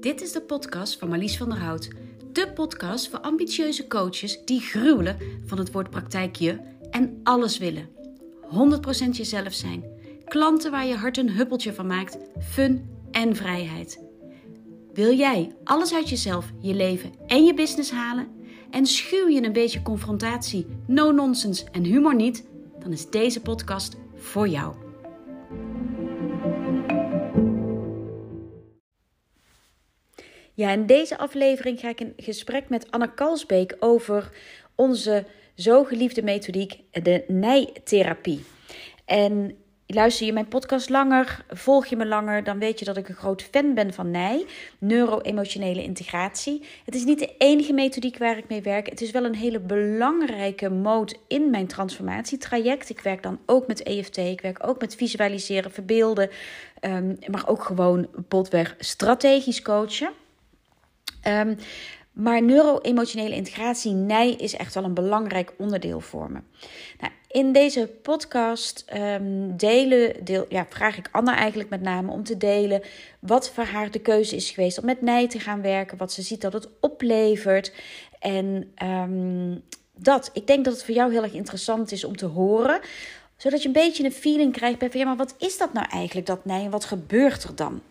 Dit is de podcast van Marlies van der Hout. De podcast voor ambitieuze coaches die gruwelen van het woord praktijkje en alles willen. 100% jezelf zijn. Klanten waar je hart een huppeltje van maakt. Fun en vrijheid. Wil jij alles uit jezelf, je leven en je business halen? En schuw je een beetje confrontatie, no nonsense en humor niet? Dan is deze podcast voor jou. Ja, in deze aflevering ga ik in gesprek met Anne Kalsbeek over onze zo geliefde methodiek, de nijtherapie. En luister je mijn podcast langer, volg je me langer, dan weet je dat ik een groot fan ben van NIJ, neuro-emotionele integratie. Het is niet de enige methodiek waar ik mee werk. Het is wel een hele belangrijke mode in mijn transformatietraject. Ik werk dan ook met EFT, ik werk ook met visualiseren, verbeelden, um, maar ook gewoon botweg strategisch coachen. Um, maar neuro-emotionele integratie, NIJ, is echt wel een belangrijk onderdeel voor me. Nou, in deze podcast um, delen, deel, ja, vraag ik Anna eigenlijk met name om te delen wat voor haar de keuze is geweest om met NIJ te gaan werken, wat ze ziet dat het oplevert. En um, dat, ik denk dat het voor jou heel erg interessant is om te horen, zodat je een beetje een feeling krijgt bij van ja, maar wat is dat nou eigenlijk, dat NIJ en wat gebeurt er dan?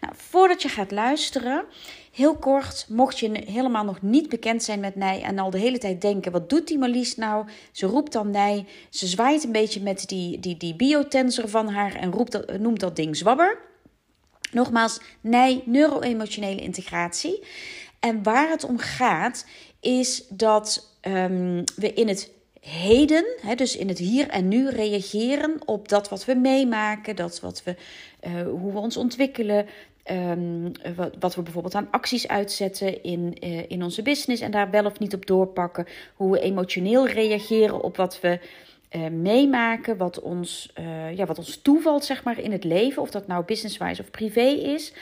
Nou, voordat je gaat luisteren, heel kort, mocht je helemaal nog niet bekend zijn met Nij en al de hele tijd denken: wat doet die Marlies nou? Ze roept dan Nij, ze zwaait een beetje met die, die, die biotensor van haar en roept noemt dat ding zwabber. Nogmaals, Nij, neuro-emotionele integratie. En waar het om gaat, is dat um, we in het heden, hè, dus in het hier en nu, reageren op dat wat we meemaken, dat wat we, uh, hoe we ons ontwikkelen, um, wat, wat, we bijvoorbeeld aan acties uitzetten in, uh, in onze business en daar wel of niet op doorpakken, hoe we emotioneel reageren op wat we uh, meemaken, wat ons, ja, wat ons toevalt zeg maar, in het leven, of dat nou businesswise of privé is.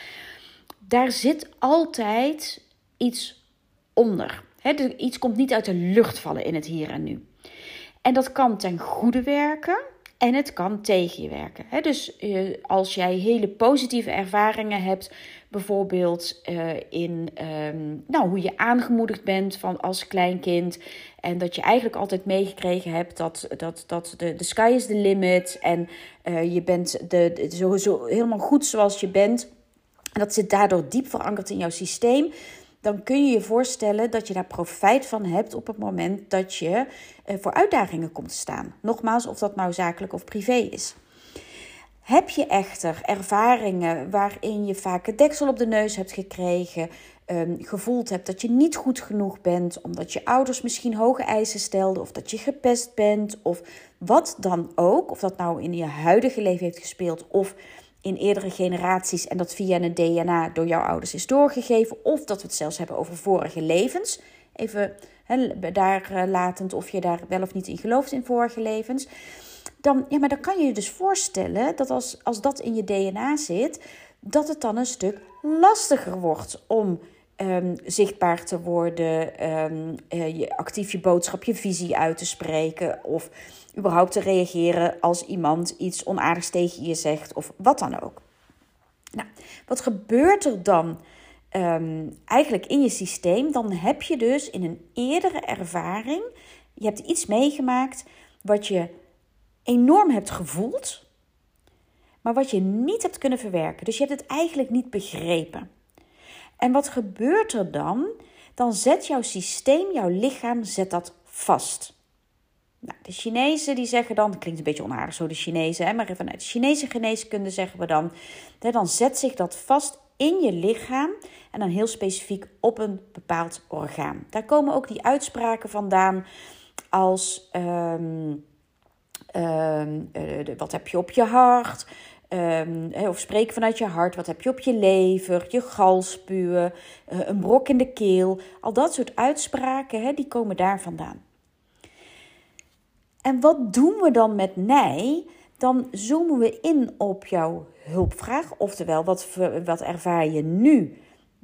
Daar zit altijd iets onder. He, iets komt niet uit de lucht vallen in het hier en nu. En dat kan ten goede werken en het kan tegen je werken. dus uh, als jij hele positieve ervaringen hebt, bijvoorbeeld uh, in um, nou, hoe je aangemoedigd bent van als kleinkind. En dat je eigenlijk altijd meegekregen hebt dat, dat, dat de, de sky is the limit. En uh, je bent de, de, zo, zo helemaal goed zoals je bent. En dat zit daardoor diep verankerd in jouw systeem dan kun je je voorstellen dat je daar profijt van hebt op het moment dat je eh, voor uitdagingen komt te staan. Nogmaals, of dat nou zakelijk of privé is. Heb je echter ervaringen waarin je vaak het deksel op de neus hebt gekregen, um, gevoeld hebt dat je niet goed genoeg bent, omdat je ouders misschien hoge eisen stelden, of dat je gepest bent, of wat dan ook, of dat nou in je huidige leven heeft gespeeld, of in eerdere generaties en dat via een DNA door jouw ouders is doorgegeven, of dat we het zelfs hebben over vorige levens. Even he, daar uh, latend of je daar wel of niet in gelooft in vorige levens. Dan, ja, maar dan kan je je dus voorstellen dat als, als dat in je DNA zit, dat het dan een stuk lastiger wordt om um, zichtbaar te worden, um, uh, je, actief je boodschap, je visie uit te spreken of überhaupt te reageren als iemand iets onaardigs tegen je zegt of wat dan ook. Nou, wat gebeurt er dan um, eigenlijk in je systeem? Dan heb je dus in een eerdere ervaring, je hebt iets meegemaakt wat je enorm hebt gevoeld, maar wat je niet hebt kunnen verwerken. Dus je hebt het eigenlijk niet begrepen. En wat gebeurt er dan? Dan zet jouw systeem, jouw lichaam, zet dat vast. Nou, de Chinezen die zeggen dan, klinkt een beetje onaardig zo de Chinezen, hè, maar vanuit de Chinese geneeskunde zeggen we dan, dan zet zich dat vast in je lichaam en dan heel specifiek op een bepaald orgaan. Daar komen ook die uitspraken vandaan als um, um, uh, wat heb je op je hart, Um, of spreek vanuit je hart. Wat heb je op je lever, je galspuwen, uh, een brok in de keel. Al dat soort uitspraken, die komen daar vandaan. En wat doen we dan met nee? Dan zoomen we in op jouw hulpvraag. Oftewel, wat, wat ervaar je nu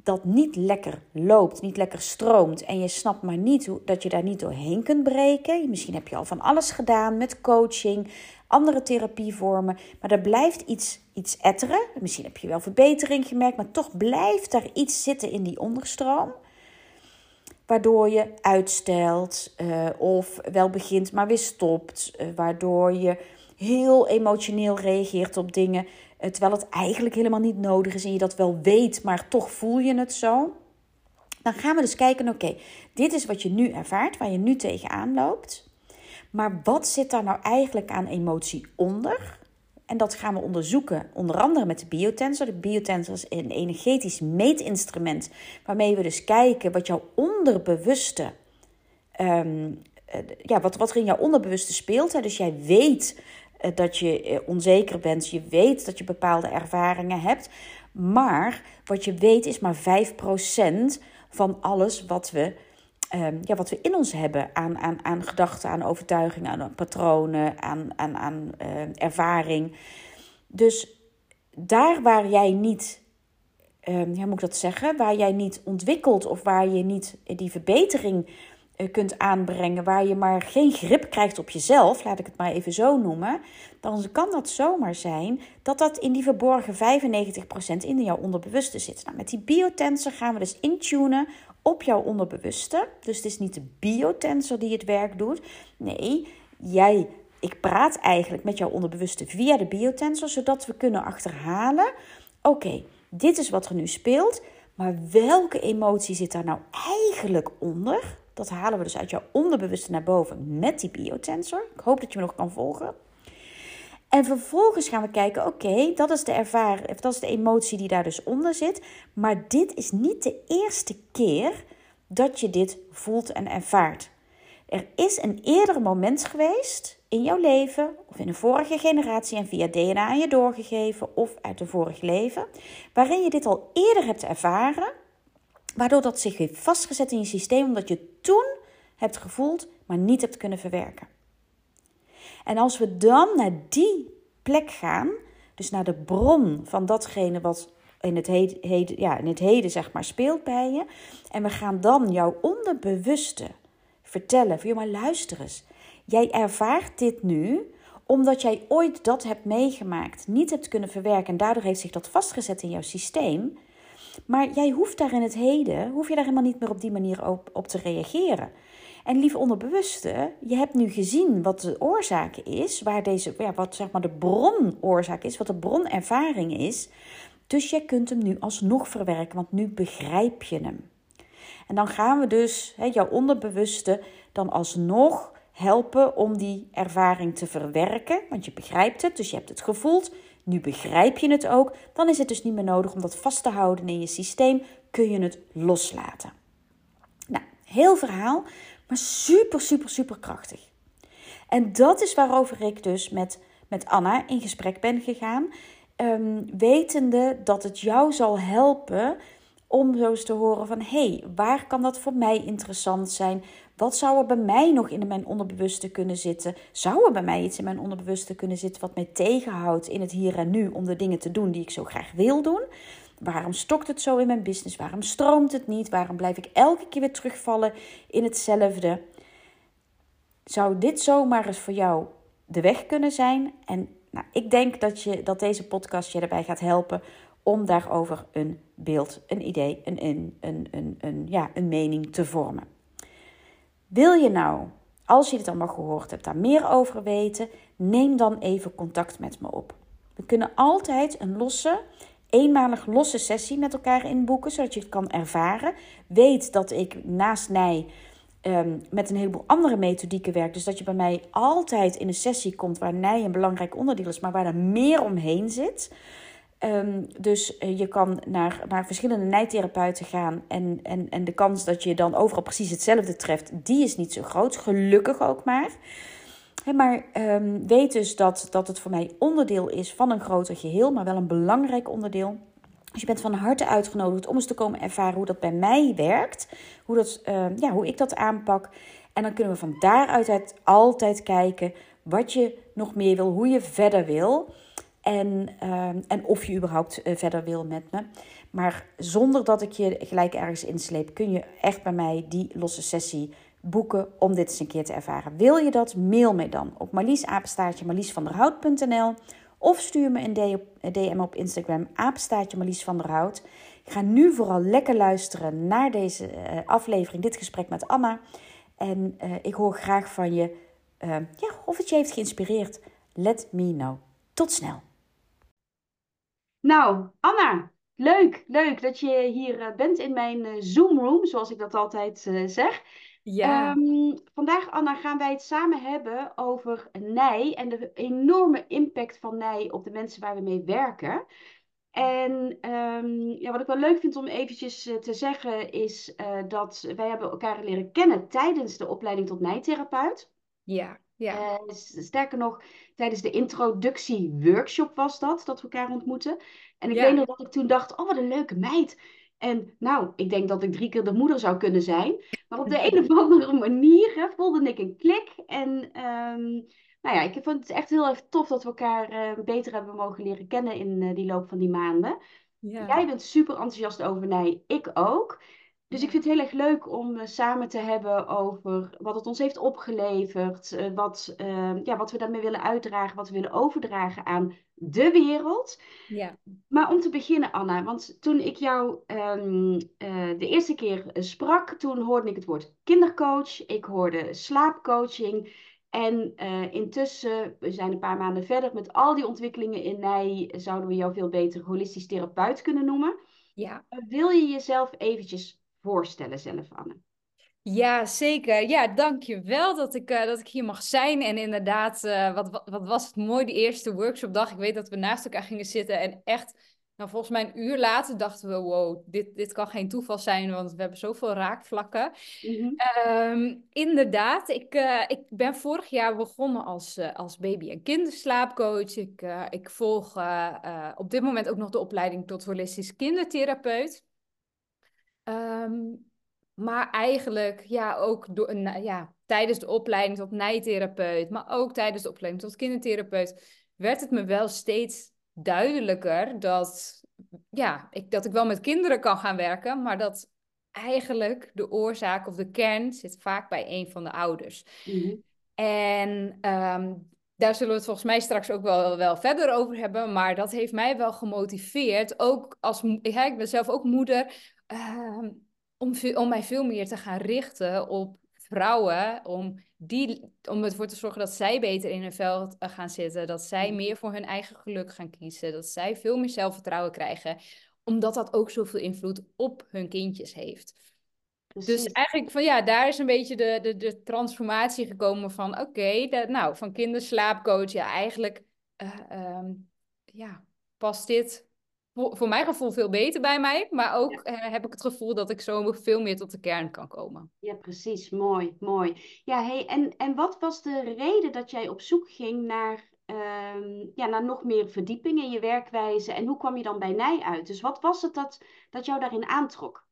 dat niet lekker loopt, niet lekker stroomt en je snapt maar niet hoe, dat je daar niet doorheen kunt breken. Misschien heb je al van alles gedaan met coaching, andere therapievormen, maar er blijft iets iets etteren. Misschien heb je wel verbetering gemerkt, maar toch blijft daar iets zitten in die onderstroom. Waardoor je uitstelt uh, of wel begint, maar weer stopt. Uh, waardoor je heel emotioneel reageert op dingen. Uh, terwijl het eigenlijk helemaal niet nodig is en je dat wel weet, maar toch voel je het zo. Dan gaan we dus kijken, oké, dit is wat je nu ervaart, waar je nu tegenaan loopt. Maar wat zit daar nou eigenlijk aan emotie onder? En dat gaan we onderzoeken, onder andere met de biotensor. De biotensor is een energetisch meetinstrument waarmee we dus kijken wat jouw onderbewuste, um, ja, wat, wat er in jouw onderbewuste speelt. Hè. Dus jij weet dat je uh, onzeker bent, je weet dat je bepaalde ervaringen hebt, maar wat je weet is maar 5% van alles wat we um, ja, wat we in ons hebben aan, aan, aan gedachten, aan overtuigingen, aan patronen, aan, aan, aan uh, ervaring. Dus daar waar jij niet, um, hoe moet ik dat zeggen, waar jij niet ontwikkelt of waar je niet die verbetering kunt aanbrengen, waar je maar geen grip krijgt op jezelf, laat ik het maar even zo noemen, dan kan dat zomaar zijn dat dat in die verborgen 95% in jouw onderbewuste zit. Nou, met die biotensor gaan we dus intunen op jouw onderbewuste. Dus het is niet de biotensor die het werk doet. Nee, jij, ik praat eigenlijk met jouw onderbewuste via de biotensor, zodat we kunnen achterhalen: oké, dit is wat er nu speelt, maar welke emotie zit daar nou eigenlijk onder? Dat halen we dus uit jouw onderbewuste naar boven met die biotensor. Ik hoop dat je me nog kan volgen. En vervolgens gaan we kijken, oké, dat is de ervaring, dat is de emotie die daar dus onder zit. Maar dit is niet de eerste keer dat je dit voelt en ervaart. Er is een eerder moment geweest in jouw leven of in een vorige generatie en via DNA aan je doorgegeven of uit een vorig leven, waarin je dit al eerder hebt ervaren, waardoor dat zich heeft vastgezet in je systeem omdat je toen hebt gevoeld, maar niet hebt kunnen verwerken. En als we dan naar die plek gaan, dus naar de bron van datgene wat in het heden, ja, in het heden zeg maar, speelt bij je. En we gaan dan jouw onderbewuste vertellen van, maar luister eens. Jij ervaart dit nu omdat jij ooit dat hebt meegemaakt, niet hebt kunnen verwerken en daardoor heeft zich dat vastgezet in jouw systeem. Maar jij hoeft daar in het heden, hoef je daar helemaal niet meer op die manier op, op te reageren. En lieve onderbewuste, je hebt nu gezien wat de oorzaak is, waar deze, ja, wat zeg maar de bronoorzaak is, wat de bronervaring is. Dus je kunt hem nu alsnog verwerken, want nu begrijp je hem. En dan gaan we dus hè, jouw onderbewuste dan alsnog helpen om die ervaring te verwerken. Want je begrijpt het, dus je hebt het gevoeld. Nu begrijp je het ook. Dan is het dus niet meer nodig om dat vast te houden in je systeem. Kun je het loslaten. Nou, heel verhaal maar super, super, super krachtig. En dat is waarover ik dus met, met Anna in gesprek ben gegaan. Um, wetende dat het jou zal helpen om zo eens te horen van... hé, hey, waar kan dat voor mij interessant zijn? Wat zou er bij mij nog in mijn onderbewuste kunnen zitten? Zou er bij mij iets in mijn onderbewuste kunnen zitten... wat mij tegenhoudt in het hier en nu om de dingen te doen die ik zo graag wil doen? Waarom stokt het zo in mijn business? Waarom stroomt het niet? Waarom blijf ik elke keer weer terugvallen in hetzelfde? Zou dit zomaar eens voor jou de weg kunnen zijn? En nou, ik denk dat, je, dat deze podcast je erbij gaat helpen om daarover een beeld, een idee, een, een, een, een, ja, een mening te vormen. Wil je nou, als je dit allemaal gehoord hebt, daar meer over weten, neem dan even contact met me op. We kunnen altijd een losse eenmalig losse sessie met elkaar inboeken, zodat je het kan ervaren. Weet dat ik naast mij um, met een heleboel andere methodieken werk. Dus dat je bij mij altijd in een sessie komt waar nij een belangrijk onderdeel is, maar waar er meer omheen zit. Um, dus uh, je kan naar, naar verschillende nijtherapeuten gaan. En, en, en de kans dat je dan overal precies hetzelfde treft, die is niet zo groot. Gelukkig ook maar maar um, weet dus dat, dat het voor mij onderdeel is van een groter geheel, maar wel een belangrijk onderdeel. Dus je bent van harte uitgenodigd om eens te komen ervaren hoe dat bij mij werkt, hoe, dat, uh, ja, hoe ik dat aanpak. En dan kunnen we van daaruit altijd kijken wat je nog meer wil, hoe je verder wil. En, uh, en of je überhaupt uh, verder wil met me. Maar zonder dat ik je gelijk ergens insleep, kun je echt bij mij die losse sessie boeken om dit eens een keer te ervaren. Wil je dat? Mail me dan op marliesapenstaartje marliesvanderhout.nl Of stuur me een DM op Instagram, der Hout. Ga nu vooral lekker luisteren naar deze uh, aflevering, dit gesprek met Anna. En uh, ik hoor graag van je uh, ja, of het je heeft geïnspireerd. Let me know. Tot snel. Nou, Anna, leuk, leuk dat je hier bent in mijn Zoom room, zoals ik dat altijd zeg. Ja. Um, vandaag, Anna, gaan wij het samen hebben over nij en de enorme impact van nij op de mensen waar we mee werken. En um, ja, wat ik wel leuk vind om eventjes te zeggen is uh, dat wij hebben elkaar leren kennen tijdens de opleiding tot nijtherapeut. Ja, ja. Uh, sterker nog, tijdens de introductie-workshop was dat, dat we elkaar ontmoeten. En ik ja. weet nog dat ik toen dacht, oh wat een leuke meid. En nou, ik denk dat ik drie keer de moeder zou kunnen zijn. Maar op de een of andere manier hè, voelde ik een klik. En um, nou ja, ik vond het echt heel erg tof dat we elkaar uh, beter hebben mogen leren kennen in uh, die loop van die maanden. Ja. Jij bent super enthousiast over mij, ik ook. Dus ik vind het heel erg leuk om uh, samen te hebben over wat het ons heeft opgeleverd, wat, ehm, ja, wat we daarmee willen uitdragen, wat we willen overdragen aan de wereld. Ja. Maar om te beginnen, Anna, want toen ik jou um, de eerste keer sprak, toen hoorde ik het woord kindercoach, ik hoorde slaapcoaching. En uh, intussen, we zijn een paar maanden verder met al die ontwikkelingen in Nij, zouden we jou veel beter holistisch therapeut kunnen noemen. Ja. Wil je jezelf eventjes voorstellen zelf, Anne? Ja, zeker. Ja, dankjewel dat ik, uh, dat ik hier mag zijn. En inderdaad, wat, wat, wat, was het mooi, die eerste workshopdag. Ik weet dat we naast elkaar gingen zitten en echt... Nou, volgens mij een uur later dachten we, wow, dit, dit kan geen toeval zijn, want we hebben zoveel raakvlakken. Mm -hmm. inderdaad, ik, uh, ik ben vorig jaar begonnen als, als baby- en kinderslaapcoach. Ik, ik volg op dit moment ook nog de opleiding tot holistisch kindertherapeut. Um, maar eigenlijk, ja, ook door, ja, tijdens de opleiding tot nijtherapeut, maar ook tijdens de opleiding tot kindertherapeut, werd het me wel steeds duidelijker dat, ja, ik, dat ik wel met kinderen kan gaan werken, maar dat eigenlijk de oorzaak of de kern zit vaak bij een van de ouders. Mm-hmm. En um, daar zullen we het volgens mij straks ook wel, wel verder over hebben, maar dat heeft mij wel gemotiveerd, ook als, ja, ik ben zelf ook moeder, uh, om, om mij veel meer te gaan richten op vrouwen, om, die, om ervoor te zorgen dat zij beter in hun veld eh, gaan zitten, dat zij mm. meer voor hun eigen geluk gaan kiezen, dat zij veel meer zelfvertrouwen krijgen, omdat dat ook zoveel invloed op hun kindjes heeft. Dus eigenlijk van ja, daar is een beetje de, de, de transformatie gekomen van oké, nou van kinderslaapcoach, ja eigenlijk uh, um, ja, past dit voor, mijn gevoel veel beter bij mij. Maar ook ja. uh, heb ik het gevoel dat ik zo veel meer tot de kern kan komen. Ja, precies. Mooi, mooi. Ja, hey, en, en wat was de reden dat jij op zoek ging naar, uh, ja, naar nog meer verdieping in je werkwijze? En hoe kwam je dan bij Nij uit? Dus wat was het dat, dat jou daarin aantrok?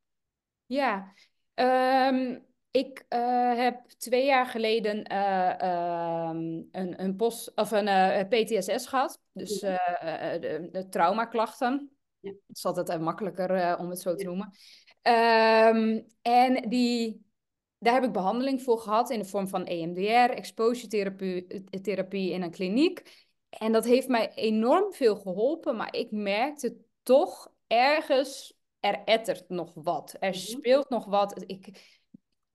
Ja, um, ik uh, heb twee jaar geleden uh, um, een, een, post, of een uh, PTSS gehad. Dus de, de traumaklachten. Ja. Het is altijd makkelijker om het zo te noemen. Um, en die, daar heb ik behandeling voor gehad in de vorm van EMDR, exposure therapie, therapie in een kliniek. En dat heeft mij enorm veel geholpen, maar ik merkte toch ergens, er ettert nog wat. Er -hmm. speelt nog wat. Ik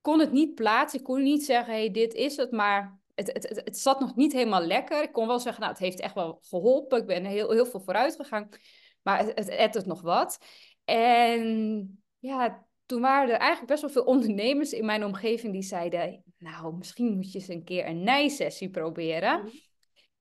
kon het niet plaatsen, ik kon niet zeggen, hey, dit is het, maar het, het, het, het zat nog niet helemaal lekker. Ik kon wel zeggen, nou, het heeft echt wel geholpen. Ik ben heel, heel veel vooruit gegaan. Maar het, het ettert nog wat. En ja, toen waren er eigenlijk best wel veel ondernemers in mijn omgeving die zeiden: Nou, misschien moet je eens een keer een nijsessie proberen. Mm.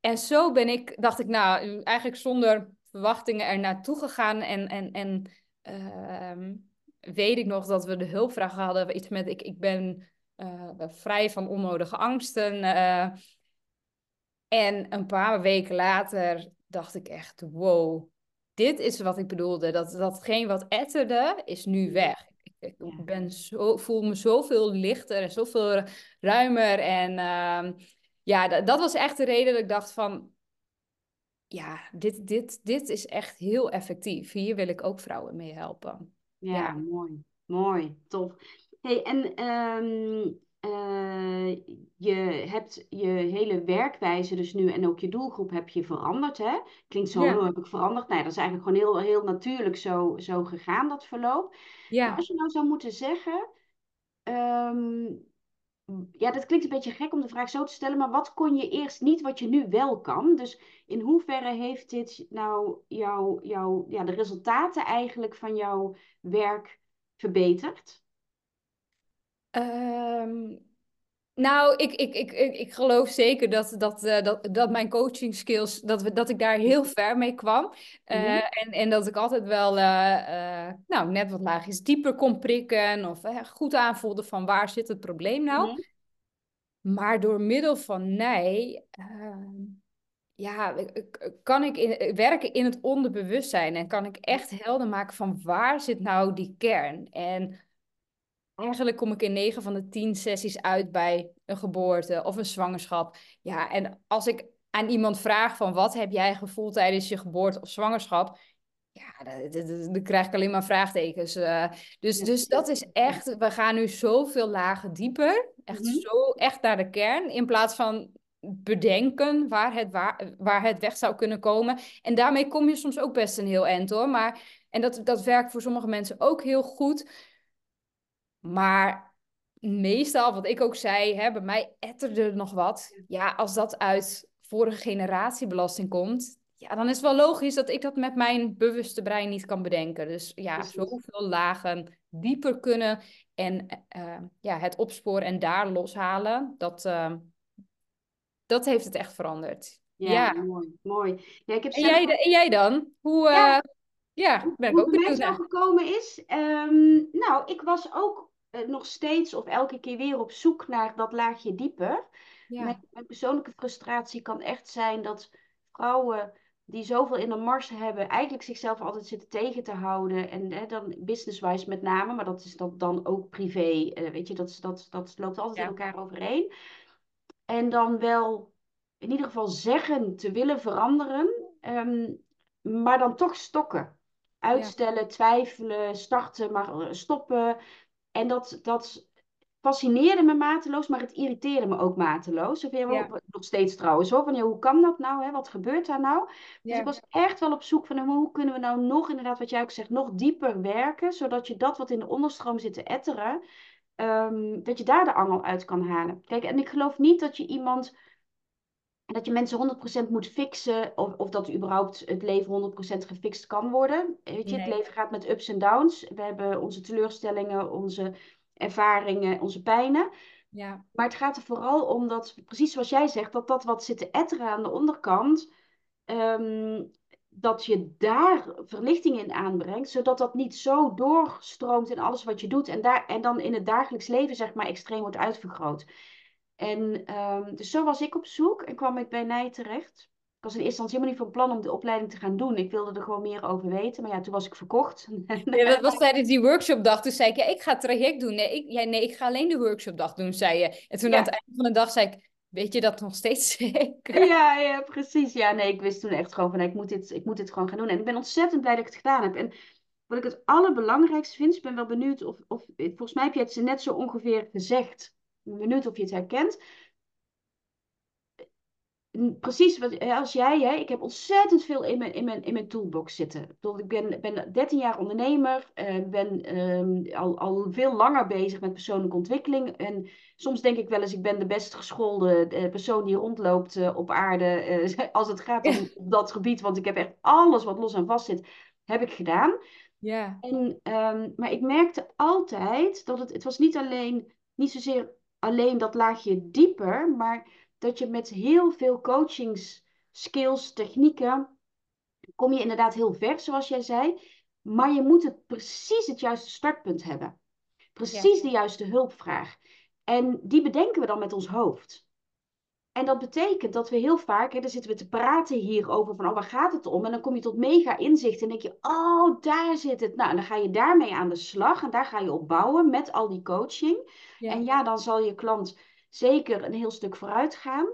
En zo ben ik, dacht ik, nou, eigenlijk zonder verwachtingen er naartoe gegaan. En, en, en uh, weet ik nog dat we de hulpvraag hadden, iets met: Ik, ik ben uh, vrij van onnodige angsten. Uh, en een paar weken later dacht ik echt: Wow dit is wat ik bedoelde. Dat, datgene wat etterde, is nu weg. Ik, ik ben zo, voel me zoveel lichter en zoveel ruimer. En uh, ja, dat, dat was echt de reden dat ik dacht van... Ja, dit, dit, dit is echt heel effectief. Hier wil ik ook vrouwen mee helpen. Ja, ja. mooi. Mooi, tof. Hey, en um, Uh, je hebt je hele werkwijze dus nu en ook je doelgroep heb je veranderd. Hè? Klinkt zo, ja. heb ik veranderd. Nee, dat is eigenlijk gewoon heel, heel natuurlijk zo, zo gegaan, dat verloop. Ja. Maar als je nou zou moeten zeggen, um, ja, dat klinkt een beetje gek om de vraag zo te stellen, maar wat kon je eerst niet wat je nu wel kan? Dus in hoeverre heeft dit nou jouw, jouw, ja, de resultaten eigenlijk van jouw werk verbeterd? Um, nou, ik, ik, ik, ik, geloof zeker dat, dat, uh, dat, dat mijn coaching skills, dat, we, dat ik daar heel ver mee kwam. Uh, mm-hmm. en, en dat ik altijd wel uh, nou, net wat laagjes dieper kon prikken of goed aanvoelde van waar zit het probleem nou. Mm-hmm. Maar door middel van nee, ja, kan ik in, werken in het onderbewustzijn en kan ik echt helder maken van waar zit nou die kern. En Eigenlijk kom ik in 9 van de 10 sessies uit bij een geboorte of een zwangerschap. Ja, en als ik aan iemand vraag van wat heb jij gevoeld tijdens je geboorte of zwangerschap? Ja, dan, krijg ik alleen maar vraagtekens. Uh, dus, dus dat is echt, we gaan nu zoveel lagen dieper. Echt mhm. zo, echt naar de kern. In plaats van bedenken waar het, waar, waar het weg zou kunnen komen. En daarmee kom je soms ook best een heel eind hoor. Maar, en dat, dat werkt voor sommige mensen ook heel goed. Maar meestal, wat ik ook zei, hè, bij mij etterde er nog wat. Ja, als dat uit vorige generatie belasting komt, ja, dan is het wel logisch dat ik dat met mijn bewuste brein niet kan bedenken. Dus ja, zoveel lagen dieper kunnen en uh, ja, het opsporen en daar loshalen, dat, uh, dat heeft het echt veranderd. Ja, ja. mooi. mooi. Ja, ik heb en, jij, en jij dan? Hoe, ja. Uh, ja, ben ik ook benieuwd naar. gekomen is? Um, nou, ik was ook eh, nog steeds of elke keer weer op zoek naar dat laagje dieper. Ja. Mijn, mijn, persoonlijke frustratie kan echt zijn dat vrouwen die zoveel in de mars hebben, eigenlijk zichzelf altijd zitten tegen te houden. En hè, dan business-wise met name, maar dat is dat dan ook privé. Uh, weet je, dat, dat, dat loopt altijd in elkaar overeen. En dan wel in ieder geval zeggen te willen veranderen, um, maar dan toch stokken. Uitstellen, twijfelen, starten, maar eh, stoppen. En dat, dat fascineerde me mateloos, maar het irriteerde me ook mateloos. Of ja. nog steeds trouwens hoor. Van, ja, hoe kan dat nou? Hè? Wat gebeurt daar nou? Dus ik was echt wel op zoek van hoe kunnen we nou nog, inderdaad, wat jij ook zegt, nog dieper werken. Zodat je dat wat in de onderstroom zit te etteren, um, dat je daar de angel uit kan halen. Kijk, en ik geloof niet dat je iemand dat je mensen 100% moet fixen, of, of dat überhaupt het leven 100% gefixt kan worden. Weet je, het leven gaat met ups en downs. We hebben onze teleurstellingen, onze ervaringen, onze pijnen. Ja. Maar het gaat er vooral om dat, precies zoals jij zegt, dat dat wat zit te etteren aan de onderkant, ehm, dat je daar verlichting in aanbrengt, zodat dat niet zo doorstroomt in alles wat je doet en, daar, en dan in het dagelijks leven, zeg maar, extreem wordt uitvergroot. En um, dus zo was ik op zoek en kwam ik bij Nij terecht. Ik was in eerste instantie helemaal niet van plan om de opleiding te gaan doen. Ik wilde er gewoon meer over weten. Maar ja, toen was ik verkocht. Ja, dat was tijdens die workshopdag. Toen zei ik, ja, ik ga het traject doen. Nee ik, ja, nee, ik ga alleen de workshopdag doen, zei je. En toen aan het einde van de dag zei ik, weet je dat nog steeds zeker? Ja, ja, precies. Ja, nee, ik wist toen echt gewoon van, ik moet, dit, ik moet dit gewoon gaan doen. En ik ben ontzettend blij dat ik het gedaan heb. En wat ik het allerbelangrijkste vind, ik ben wel benieuwd of, of volgens mij heb je het net zo ongeveer gezegd benieuwd of je het herkent. Precies wat, als jij, hè, ik heb ontzettend veel in mijn, in mijn, in mijn toolbox zitten. Ik ben, ben 13 jaar ondernemer, uh, ben ehm, al, al veel langer bezig met persoonlijke ontwikkeling. En soms denk ik wel eens, ik ben de best geschoolde uh, persoon die rondloopt uh, op aarde als het gaat om dat gebied. Want ik heb echt alles wat los en vast zit, heb ik gedaan. Ja. En, um, maar ik merkte altijd dat het, het was niet alleen, niet zozeer alleen dat laagje dieper, maar dat je met heel veel coachings, skills, technieken, kom je inderdaad heel ver, zoals jij zei. Maar je moet het precies het juiste startpunt hebben. Precies de juiste hulpvraag. En die bedenken we dan met ons hoofd. En dat betekent dat we heel vaak, hè, dan zitten we te praten hierover van, oh, waar gaat het om? En dan kom je tot mega inzicht en denk je, oh, daar zit het. Nou, en dan ga je daarmee aan de slag en daar ga je op bouwen met al die coaching. En ja, dan zal je klant zeker een heel stuk vooruit gaan.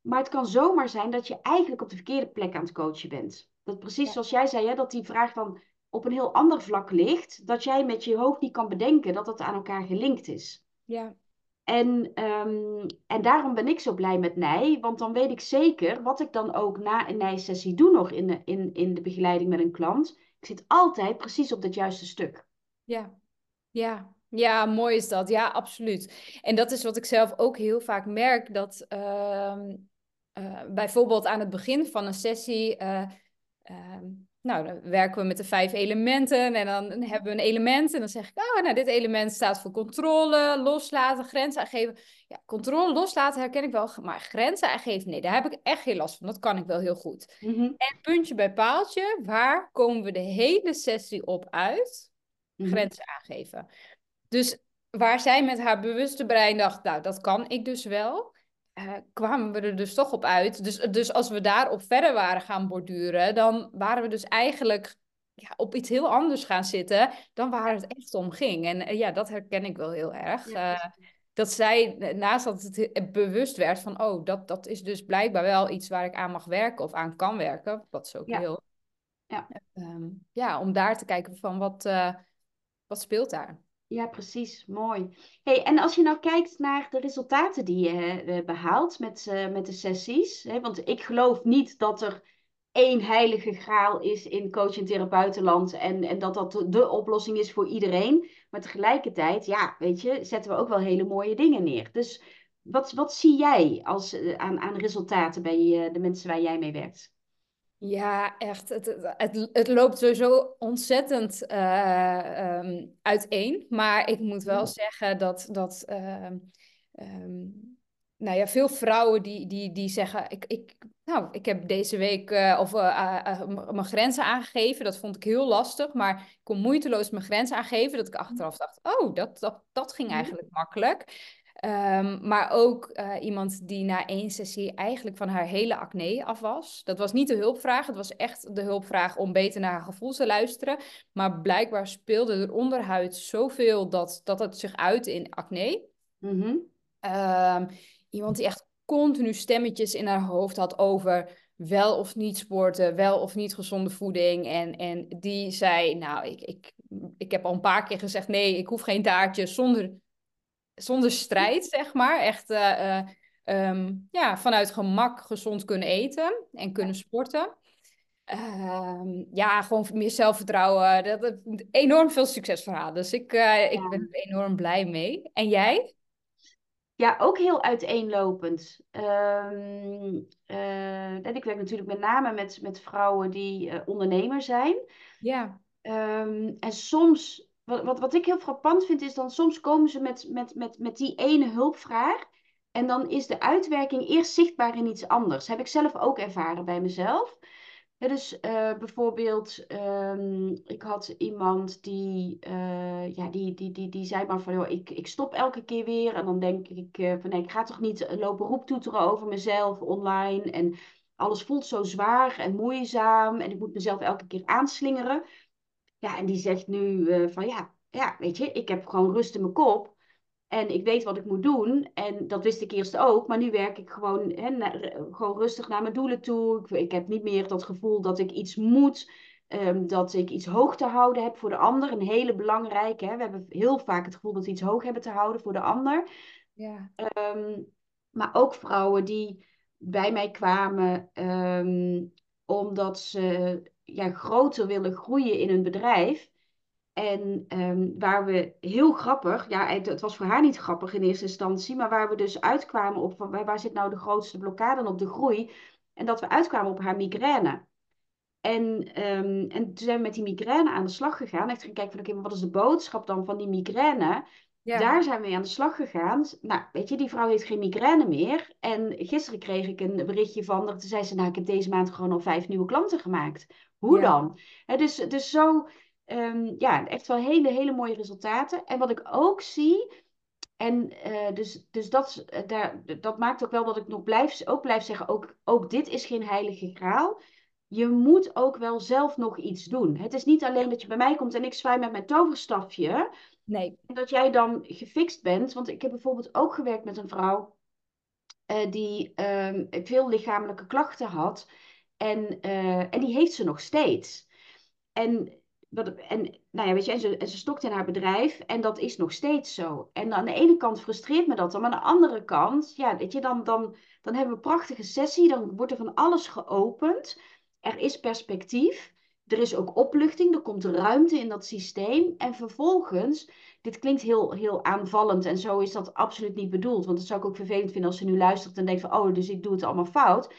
Maar het kan zomaar zijn dat je eigenlijk op de verkeerde plek aan het coachen bent. Dat precies zoals jij zei, hè, dat die vraag dan op een heel ander vlak ligt. Dat jij met je hoofd niet kan bedenken dat dat aan elkaar gelinkt is. Ja, En, ehm, en daarom ben ik zo blij met Nij, want dan weet ik zeker wat ik dan ook na een Nij-sessie doe nog in de, in, in de begeleiding met een klant. Ik zit altijd precies op dat juiste stuk. Ja, ja, ja, mooi is dat. Ja, absoluut. En dat is wat ik zelf ook heel vaak merk, dat ehm, eh, bijvoorbeeld aan het begin van een sessie, uh, nou, dan werken we met de vijf elementen en dan hebben we een element en dan zeg ik, oh, nou, dit element staat voor controle, loslaten, grenzen aangeven. Ja, controle, loslaten herken ik wel, maar grenzen aangeven, nee, daar heb ik echt geen last van. Dat kan ik wel heel goed. Mhm. En puntje bij paaltje, waar komen we de hele sessie op uit? Mhm. Grenzen aangeven. Dus waar zij met haar bewuste brein dacht, nou, dat kan ik dus wel, uh, kwamen we er dus toch op uit. Dus, dus als we daarop verder waren gaan borduren, dan waren we dus eigenlijk ja, op iets heel anders gaan zitten dan waar het echt om ging. En uh, ja, dat herken ik wel heel erg. Ja, uh, dat zij, naast dat het bewust werd van, oh, dat, dat is dus blijkbaar wel iets waar ik aan mag werken of aan kan werken, wat ze ook Ja. wil. Ja. Ehm, ja, om daar te kijken van wat, eh, wat speelt daar. Ja, precies. Mooi. Hey, en als je nou kijkt naar de resultaten die je eh, behaalt met, eh, met de sessies, hè, want ik geloof niet dat er één heilige graal is in coach- en therapeutenland en, en dat dat de, oplossing is voor iedereen. Maar tegelijkertijd, ja, weet je, zetten we ook wel hele mooie dingen neer. Dus wat, wat zie jij als, eh, aan, aan resultaten bij de mensen waar jij mee werkt? Ja, echt. Het, het, het, loopt sowieso ontzettend eh, ehm, uiteen. Maar ik moet wel Ja. zeggen dat, dat ehm, ehm, nou ja, veel vrouwen die, die, die zeggen... Ik, ik, nou, ik heb deze week eh, of, eh, mijn grenzen aangegeven. Dat vond ik heel lastig. Maar ik kon moeiteloos mijn grenzen aangeven. Dat ik achteraf dacht, oh, dat, dat, dat ging Ja. eigenlijk makkelijk. Ehm, maar ook eh, iemand die na één sessie eigenlijk van haar hele acne af was. Dat was niet de hulpvraag, het was echt de hulpvraag om beter naar haar gevoel te luisteren. Maar blijkbaar speelde er onderhuid zoveel dat, dat het zich uitte in acne. Mhm. Ehm, iemand die echt continu stemmetjes in haar hoofd had over wel of niet sporten, wel of niet gezonde voeding. En, en die zei, nou, ik, ik, ik heb al een paar keer gezegd, nee, ik hoef geen taartje zonder, zonder strijd, zeg maar. Echt eh, eh, ehm, ja, vanuit gemak gezond kunnen eten en kunnen sporten. Ehm, ja, gewoon meer zelfvertrouwen. Dat, dat, enorm veel succesverhalen. Dus ik, eh, ik Ja. ben er enorm blij mee. En jij? Ja, ook heel uiteenlopend. En ik werk natuurlijk met name met, met vrouwen die ondernemer zijn. Ja, en soms, wat, wat, wat ik heel frappant vind, is dan soms komen ze met, met, met, met die ene hulpvraag. En dan is de uitwerking eerst zichtbaar in iets anders. Heb ik zelf ook ervaren bij mezelf. Dus eh, bijvoorbeeld, ehm, ik had iemand die, eh, ja, die, die, die, die zei maar van, joh, ik, ik stop elke keer weer. En dan denk ik eh, van, nee, ik ga toch niet lopen roeptoeteren over mezelf online. En alles voelt zo zwaar en moeizaam. En ik moet mezelf elke keer aanslingeren. Ja, en die zegt nu eh, van, ja, ja, weet je, ik heb gewoon rust in mijn kop. En ik weet wat ik moet doen. En dat wist ik eerst ook. Maar nu werk ik gewoon, hè, na- gewoon rustig naar mijn doelen toe. Ik, ik heb niet meer dat gevoel dat ik iets moet. ehm, dat ik iets hoog te houden heb voor de ander. Een hele belangrijke. Hè. We hebben heel vaak het gevoel dat we iets hoog hebben te houden voor de ander. ja, Ehm, maar ook vrouwen die bij mij kwamen ehm, omdat ze ja, groter willen groeien in hun bedrijf. En ehm, waar we heel grappig, ja, het, het was voor haar niet grappig in eerste instantie, maar waar we dus uitkwamen op van waar, waar zit nou de grootste blokkade op de groei? En dat we uitkwamen op haar migraine. En, ehm, en toen zijn we met die migraine aan de slag gegaan. Echt gaan kijken van, oké, maar wat is de boodschap dan van die migraine? ja, Daar zijn we mee aan de slag gegaan. Nou, weet je, die vrouw heeft geen migraine meer. En gisteren kreeg ik een berichtje van haar. Toen zei ze, nou, ik heb deze maand gewoon al vijf nieuwe klanten gemaakt. Hoe Ja. dan? Dus, dus zo, ehm, ja, echt wel hele, hele mooie resultaten. En wat ik ook zie, en eh, dus, dus dat, eh, daar, dat maakt ook wel dat ik nog blijf, ook blijf zeggen, ook, ook dit is geen heilige graal. Je moet ook wel zelf nog iets doen. Het is niet alleen dat je bij mij komt en ik zwaai met mijn toverstafje. nee, En dat jij dan gefixt bent. Want ik heb bijvoorbeeld ook gewerkt met een vrouw eh, die ehm, veel lichamelijke klachten had. En, eh, en die heeft ze nog steeds. En en, nou ja, weet je, en, ze, ze stokt in haar bedrijf en dat is nog steeds zo. En aan de ene kant frustreert me dat dan, maar aan de andere kant, ja, weet je, dan, dan, dan hebben we een prachtige sessie, dan wordt er van alles geopend. Er is perspectief, er is ook opluchting, er komt ruimte in dat systeem. En vervolgens, dit klinkt heel, heel aanvallend en zo is dat absoluut niet bedoeld, want dat zou ik ook vervelend vinden als ze nu luistert en denkt van, oh, dus ik doe het allemaal fout.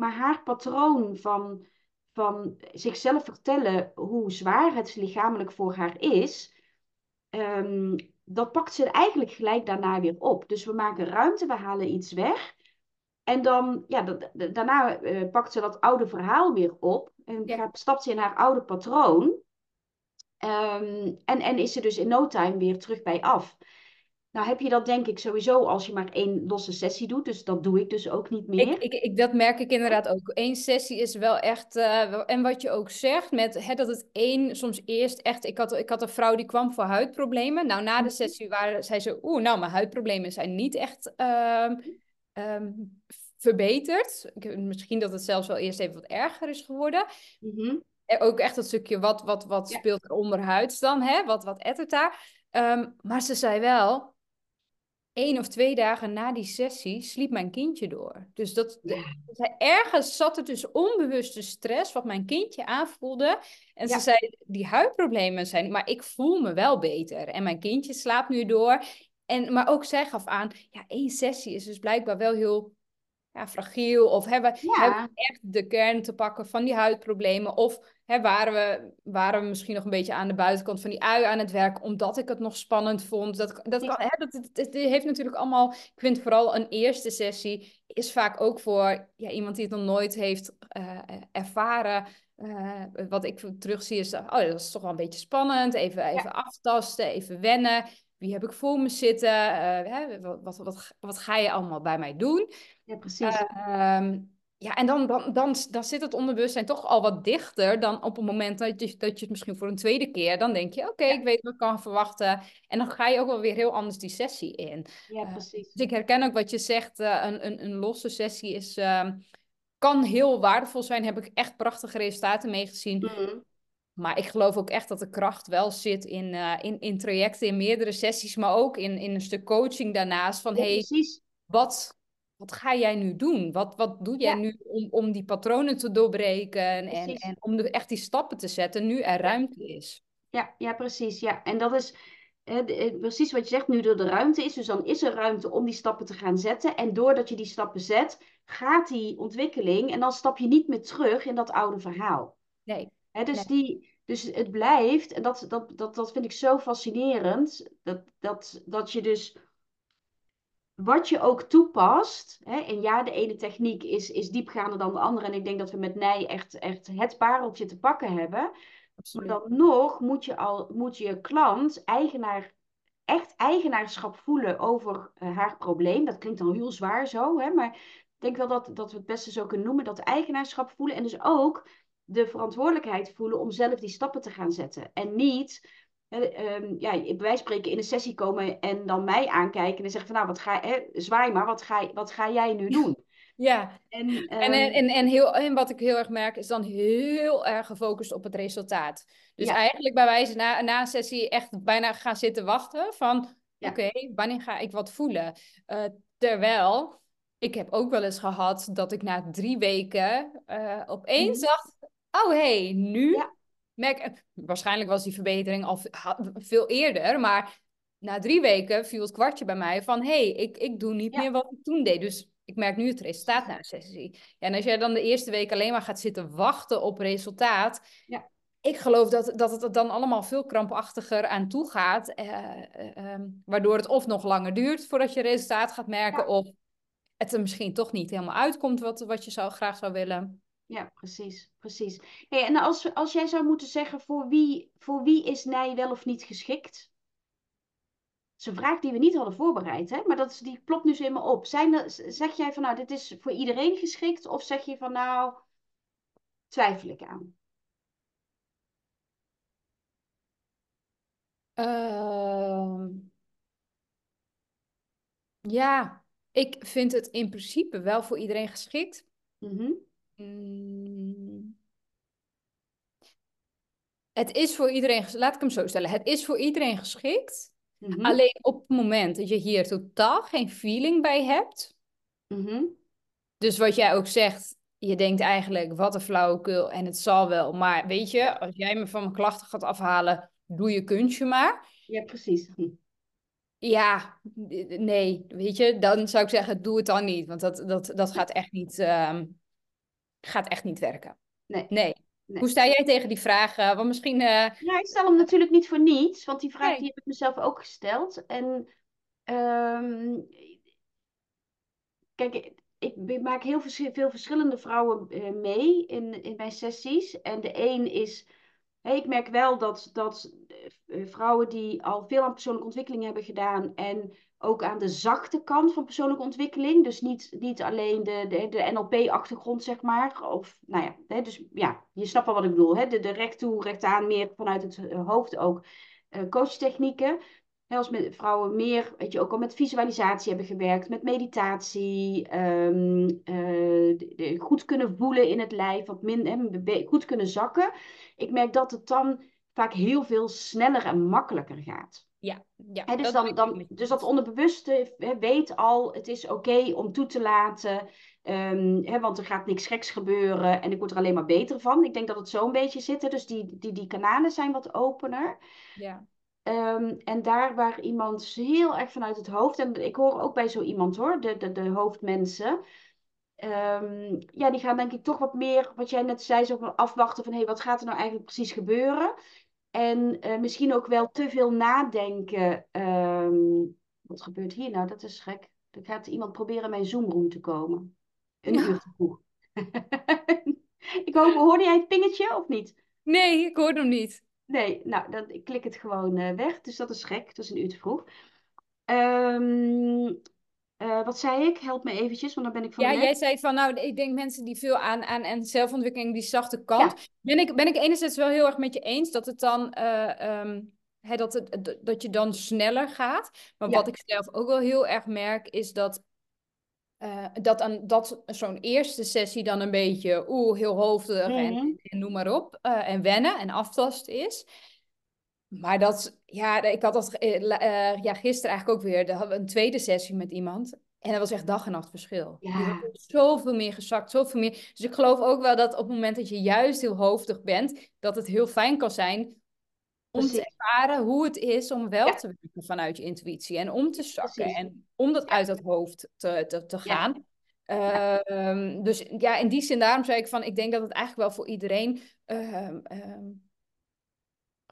Maar haar patroon van van zichzelf vertellen hoe zwaar het lichamelijk voor haar is, um, dat pakt ze eigenlijk gelijk daarna weer op. Dus we maken ruimte, we halen iets weg. En dan, ja, daarna uh, pakt ze dat oude verhaal weer op en gaat, stapt ze in haar oude patroon. Um, en, en is ze dus in no time weer terug bij af. Nou heb je dat denk ik sowieso als je maar één losse sessie doet. Dus dat doe ik dus ook niet meer. Ik, ik, ik dat merk ik inderdaad ook. Eén sessie is wel echt... Uh, en wat je ook zegt, met, hè, dat het één soms eerst echt... Ik had, ik had een vrouw die kwam voor huidproblemen. Nou, na de mhm. sessie waren, zei ze... Oeh, nou, mijn huidproblemen zijn niet echt uh, um, verbeterd. Misschien dat het zelfs wel eerst even wat erger is geworden. Mm Ook echt dat stukje wat, wat, wat speelt er onderhuids dan, hè? Wat, wat ettert daar? Um, maar ze zei wel, één of twee dagen na die sessie sliep mijn kindje door. Dus dat, de, ergens zat er dus onbewuste stress wat mijn kindje aanvoelde. En ze zei, die huidproblemen zijn, maar ik voel me wel beter. En mijn kindje slaapt nu door. En, maar ook zij gaf aan, ja, één sessie is dus blijkbaar wel heel ja, fragiel? Of hebben, hebben we echt de kern te pakken van die huidproblemen? Of hè, waren, we, waren we misschien nog een beetje aan de buitenkant van die ui aan het werk, omdat ik het nog spannend vond? Dat, dat, kan, hè, dat, het, heeft natuurlijk allemaal, ik vind vooral een eerste sessie is vaak ook voor ja, iemand die het nog nooit heeft uh, ervaren. Uh, wat ik terugzie is, oh, dat is toch wel een beetje spannend. Even, even aftasten, even wennen. Wie heb ik voor me zitten? Uh, hè, wat, wat, wat, ga je allemaal bij mij doen? Ja, precies. Uh, ja, en dan, dan, dan, dan zit het onderbewustzijn toch al wat dichter dan op het moment dat je, dat je het misschien voor een tweede keer, dan denk je, oké, ik weet wat ik kan verwachten. En dan ga je ook wel weer heel anders die sessie in. Ja, eh, precies. dus ik herken ook wat je zegt, uh, een, een, een losse sessie is, uh, kan heel waardevol zijn. Heb ik echt prachtige resultaten mee gezien. Mm maar ik geloof ook echt dat de kracht wel zit in, uh, in, in trajecten, in meerdere sessies, maar ook in, in een stuk coaching daarnaast. Van hey, wat, wat ga jij nu doen? Wat, wat doe jij nu om, om die patronen te doorbreken en, en om de, echt die stappen te zetten nu er ruimte is? Ja, ja precies. Ja. En dat is precies wat je zegt, nu er de ruimte is. Dus dan is er ruimte om die stappen te gaan zetten. En doordat je die stappen zet, gaat die ontwikkeling en dan stap je niet meer terug in dat oude verhaal. Nee. dus, die, dus het blijft, en dat, dat, dat, dat vind ik zo fascinerend, dat, dat, dat je dus wat je ook toepast, hè, en ja, de ene techniek is, is diepgaander dan de andere, en ik denk dat we met Nij echt, echt het pareltje te pakken hebben. Maar dan nog moet je, al, moet je klant eigenaar, echt eigenaarschap voelen over uh, haar probleem. Dat klinkt dan heel zwaar zo, hè, maar ik denk wel dat, dat we het beste zo kunnen noemen, dat eigenaarschap voelen. En dus ook de verantwoordelijkheid voelen om zelf die stappen te gaan zetten. En niet, ja, wij spreken in een sessie komen en dan mij aankijken en zeggen van nou, wat ga, hè, zwaai maar, wat ga, wat ga jij nu doen? Ja, en, en, ehm, en, en, heel, en wat ik heel erg merk is dan heel erg gefocust op het resultaat. Dus eigenlijk bij wijze na, na een sessie echt bijna gaan zitten wachten van oké, wanneer ga ik wat voelen? Uh, terwijl ik heb ook wel eens gehad dat ik na drie weken uh, opeens mm. dacht, oh hey, nu ja. Merk waarschijnlijk was die verbetering al veel eerder, maar na drie weken viel het kwartje bij mij van hey, ik, ik doe niet meer wat ik toen deed. Dus ik merk nu het resultaat na een sessie. Ja, en als jij dan de eerste week alleen maar gaat zitten wachten op resultaat, ja. ik geloof dat, dat het er dan allemaal veel krampachtiger aan toe gaat, eh, eh, ehm, waardoor het of nog langer duurt voordat je resultaat gaat merken, of het er misschien toch niet helemaal uitkomt wat, wat je zou, graag zou willen. Ja, precies. precies. Hey, en als, als jij zou moeten zeggen voor wie, voor wie is Nij wel of niet geschikt? Dat is een vraag die we niet hadden voorbereid, hè? maar dat is, die klopt nu zo in me op. Zijn zeg jij van nou, dit is voor iedereen geschikt? Of zeg je van nou, twijfel ik aan? Uh, ja, ik vind het in principe wel voor iedereen geschikt. Mm Het is voor iedereen, laat ik hem zo stellen, het is voor iedereen geschikt. Mhm. Alleen op het moment dat je hier totaal geen feeling bij hebt. Mhm. Dus wat jij ook zegt, je denkt eigenlijk, wat een flauwekul en het zal wel. Maar weet je, als jij me van mijn klachten gaat afhalen, doe je kunstje maar. Ja, precies. Hm. Ja, nee, weet je, dan zou ik zeggen, doe het dan niet. Want dat, dat, dat gaat, echt niet, ehm, gaat echt niet werken. Nee. nee. Hoe sta jij tegen die vraag? want misschien... Uh... Ja, ik stel hem natuurlijk niet voor niets. Want die vraag die heb ik mezelf ook gesteld. En um, kijk, ik maak heel veel verschillende vrouwen eh, mee in, in mijn sessies. En de een is ik merk wel dat, dat eh, vrouwen die al veel aan persoonlijke ontwikkeling hebben gedaan en ook aan de zachte kant van persoonlijke ontwikkeling, dus niet, niet alleen de, de, de NLP-achtergrond, zeg maar, of nou ja, hè, dus ja, je snapt wel wat ik bedoel, hè, de, de recht toe, recht aan, meer vanuit het eh, hoofd ook uh, coachtechnieken. als met vrouwen meer, weet je, ook al met visualisatie hebben gewerkt, met meditatie, ehm, de, goed kunnen voelen in het lijf, wat minder, goed kunnen zakken ik merk dat het dan vaak heel veel sneller en makkelijker gaat. Ja, ja. dus, dan, dan, dus dat onderbewuste weet al, het is oké om toe te laten. Um, want er gaat niks geks gebeuren en ik word er alleen maar beter van. Ik denk dat het zo een beetje zit. Dus die, die, die kanalen zijn wat opener. Ja. Um, en daar waar iemand heel erg vanuit het hoofd, en ik hoor ook bij zo iemand hoor, de, de, de hoofdmensen, Um, ja, die gaan denk ik toch wat meer, wat jij net zei, zo afwachten van hé, hey, wat gaat er nou eigenlijk precies gebeuren? En uh, misschien ook wel te veel nadenken. Um, wat gebeurt hier nou? Dat is gek. Er gaat iemand proberen mijn Zoom-room te komen. Een uur te vroeg. ik hoop, hoorde jij het pingetje of niet? Nee, ik hoorde hem niet. Nee, nou, dan, ik klik het gewoon uh, weg. Dus dat is gek. Dat is een uur te vroeg. Um, uh, wat zei ik? Help me eventjes, want dan ben ik van Ja, jij zei van, nou, ik denk mensen die veel aan, aan en zelfontwikkeling, die zachte kant. Ben, ik, ben ik enerzijds wel heel erg met je eens dat het dan... Uh, um, dat, het, dat je dan sneller gaat. Maar wat ik zelf ook wel heel erg merk, is dat uh, dat, aan, dat zo'n eerste sessie dan een beetje oeh, heel hoofdig en, mhm. en, noem maar op. Uh, en wennen en aftast is. Maar dat, ja, ik had dat uh, ja, gisteren eigenlijk ook weer. Daar hadden we een tweede sessie met iemand. En dat was echt dag en nacht verschil. Ja. zoveel meer gezakt, zoveel meer. Dus ik geloof ook wel dat op het moment dat je juist heel hoofdig bent, dat het heel fijn kan zijn om te ervaren hoe het is om wel te werken vanuit je intuïtie. En om te zakken en om dat uit dat hoofd te, te, te gaan. Ja. Uh, dus ja, in die zin, daarom zei ik van, ik denk dat het eigenlijk wel voor iedereen uh,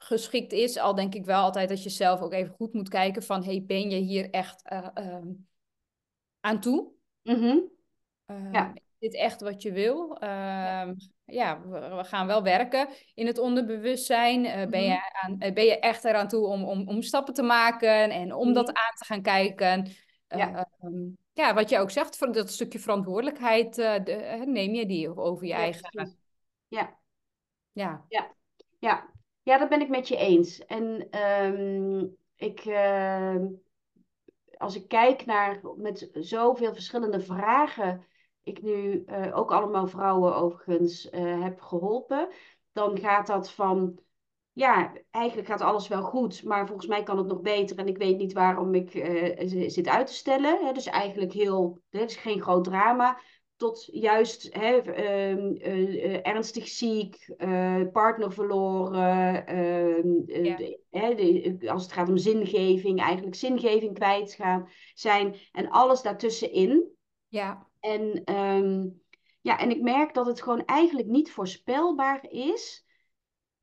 geschikt is. Al denk ik wel altijd dat je zelf ook even goed moet kijken van... hey, ben je hier echt uh, aan toe? Mm ja. Is dit echt wat je wil? ja, ehm, ja we, gaan wel werken in het onderbewustzijn. Uh, ben, je mhm. aan, ben je echt eraan toe om, om, om stappen te maken en om dat mhm. aan te gaan kijken? Ja. Ehm, ja, wat je ook zegt, dat stukje verantwoordelijkheid de, neem je die over je eigen. Ja. Ja. Ja. Ja. Ja, dat ben ik met je eens. En ehm, ik, ehm, als ik kijk naar met zoveel verschillende vragen, ik nu uh, ook allemaal vrouwen overigens uh, heb geholpen, dan gaat dat van, ja, eigenlijk gaat alles wel goed, maar volgens mij kan het nog beter en ik weet niet waarom ik uh, zit uit te stellen. Hè? Dus eigenlijk heel, het is geen groot drama tot juist hè, ehm, eh, eh, ernstig ziek, uh, partner verloren, ehm, ja. als het gaat om zingeving, eigenlijk zingeving kwijtgaan zijn en alles daartussenin. Ja. En, ehm, ja, en ik merk dat het gewoon eigenlijk niet voorspelbaar is.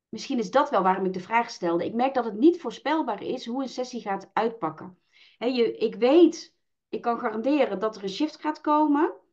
Misschien is dat wel waarom ik de vraag stelde. Ik merk dat het niet voorspelbaar is hoe een sessie gaat uitpakken. je, ik weet, ik kan garanderen dat er een shift gaat komen.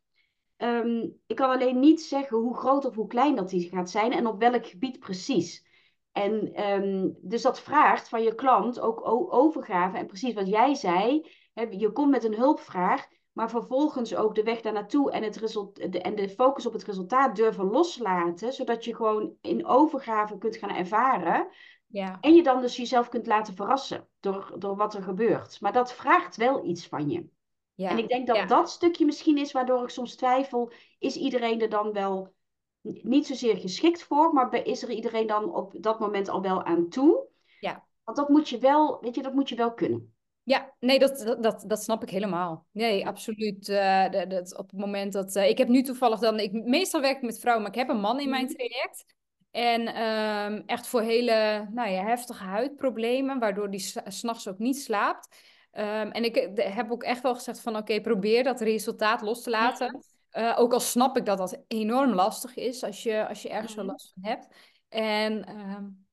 Ehm, ik kan alleen niet zeggen hoe groot of hoe klein dat die gaat zijn en op welk gebied precies. En um, dus dat vraagt van je klant ook overgave. En precies wat jij zei, je komt met een hulpvraag, maar vervolgens ook de weg daar naartoe en, het result, de, en de focus op het resultaat durven loslaten, zodat je gewoon in overgave kunt gaan ervaren. Ja. En je dan dus jezelf kunt laten verrassen door, door wat er gebeurt. Maar dat vraagt wel iets van je. Ja, en ik denk dat dat stukje misschien is waardoor ik soms twijfel, is iedereen er dan wel niet zozeer geschikt voor, maar is er iedereen dan op dat moment al wel aan toe? Ja. Want dat moet je wel, weet je, dat moet je wel kunnen. Ja, nee, dat, dat, dat, snap ik helemaal. Nee, absoluut. Uh, dat, op het moment dat. Uh, ik heb nu toevallig dan. Ik, meestal werk ik met vrouwen, maar ik heb een man in mijn mhm. traject. En um, echt voor hele nou ja, heftige huidproblemen, waardoor die s'nachts ook niet slaapt. Um, en ik heb ook echt wel gezegd van oké, probeer dat resultaat los te laten. Uh, ook al snap ik dat dat enorm lastig is als je, als je ergens wel last van hebt. En um,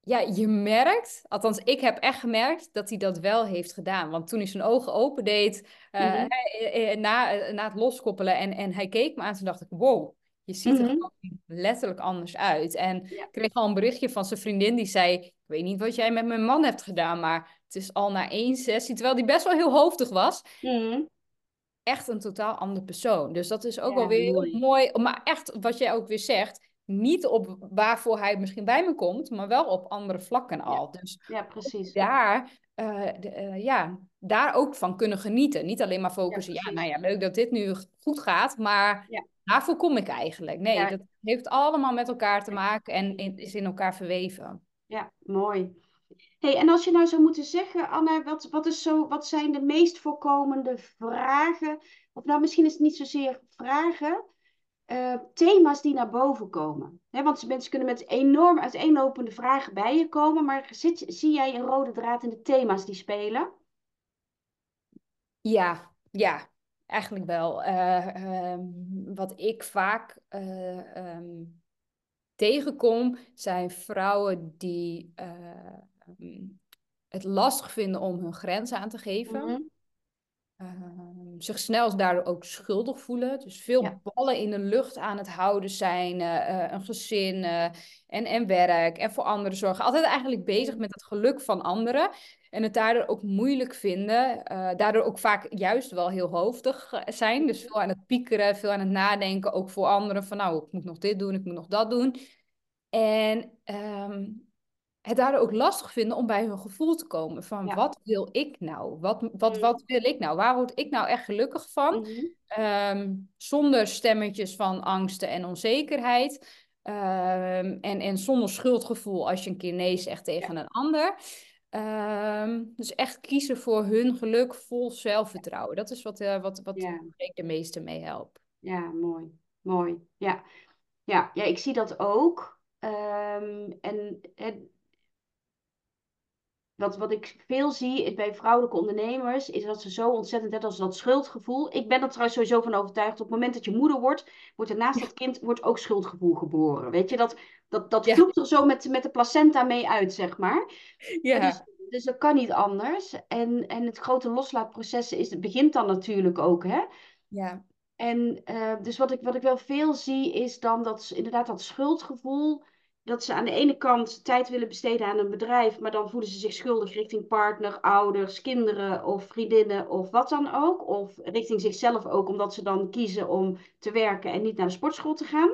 ja, je merkt, althans ik heb echt gemerkt dat hij dat wel heeft gedaan. Want toen hij zijn ogen opendeed uh, mm -hmm. na, na het loskoppelen en, en hij keek me aan, toen dacht ik, wow, je ziet er mhm. letterlijk anders uit. En ik kreeg al een berichtje van zijn vriendin die zei, ik weet niet wat jij met mijn man hebt gedaan, maar het is al na één sessie, terwijl die best wel heel hoofdig was. Mhm. Echt een totaal ander persoon. Dus dat is ook wel weer mooi. mooi. Maar echt, wat jij ook weer zegt, niet op waarvoor hij misschien bij me komt, maar wel op andere vlakken al. Ja, dus ja precies. Daar, uh, de, uh, ja, daar ook van kunnen genieten. Niet alleen maar focussen, ja, nou ja, leuk dat dit nu goed gaat, maar ja. daarvoor kom ik eigenlijk. Nee, dat heeft allemaal met elkaar te maken en is in elkaar verweven. Ja, mooi. Hey, en als je nou zou moeten zeggen, Anne, wat, wat, is zo, wat zijn de meest voorkomende vragen? Of nou, misschien is het niet zozeer vragen, uh, thema's die naar boven komen. want mensen kunnen met enorm uiteenlopende vragen bij je komen, maar zit, zie jij een rode draad in de thema's die spelen? Ja, ja, eigenlijk wel. Uh, wat ik vaak uh, um, tegenkom, zijn vrouwen die ehm, het lastig vinden om hun grenzen aan te geven. Mhm. Ehm, zich snel daardoor ook schuldig voelen. Dus veel ballen in de lucht aan het houden zijn. Uh, een gezin uh, en, en werk en voor anderen zorgen. Altijd eigenlijk bezig met het geluk van anderen. En het daardoor ook moeilijk vinden. daardoor ook vaak juist wel heel hoofdig zijn. Dus veel aan het piekeren, veel aan het nadenken. Ook voor anderen van nou, ik moet nog dit doen, ik moet nog dat doen. En um, het daardoor ook lastig vinden om bij hun gevoel te komen. Van wat wil ik nou? Wat, wat, mm. wat wil ik nou? Waar word ik nou echt gelukkig van? Mhm. Ehm, zonder stemmetjes van angsten en onzekerheid. Ehm, en, en zonder schuldgevoel als je een keer nee zegt tegen een ander. Ehm, dus echt kiezen voor hun geluk vol zelfvertrouwen. Dat is wat, uh, wat, wat ik de meeste mee help. Ja, mooi. Mooi. Ja, ja, ja ik zie dat ook. en, en wat, wat ik veel zie bij vrouwelijke ondernemers, is dat ze zo ontzettend, net als dat schuldgevoel. Ik ben er trouwens sowieso van overtuigd, op het moment dat je moeder wordt, wordt er naast dat kind wordt ook schuldgevoel geboren. Weet je, dat, dat, dat ja. er zo met, met de placenta mee uit, zeg maar. Ja. Dus, dus dat kan niet anders. En, en het grote loslaatproces is, het begint dan natuurlijk ook, hè. Ja. En uh, dus wat ik, wat ik wel veel zie, is dan dat inderdaad dat schuldgevoel dat ze aan de ene kant tijd willen besteden aan een bedrijf, maar dan voelen ze zich schuldig richting partner, ouders, kinderen of vriendinnen of wat dan ook. Of richting zichzelf ook, omdat ze dan kiezen om te werken en niet naar de sportschool te gaan.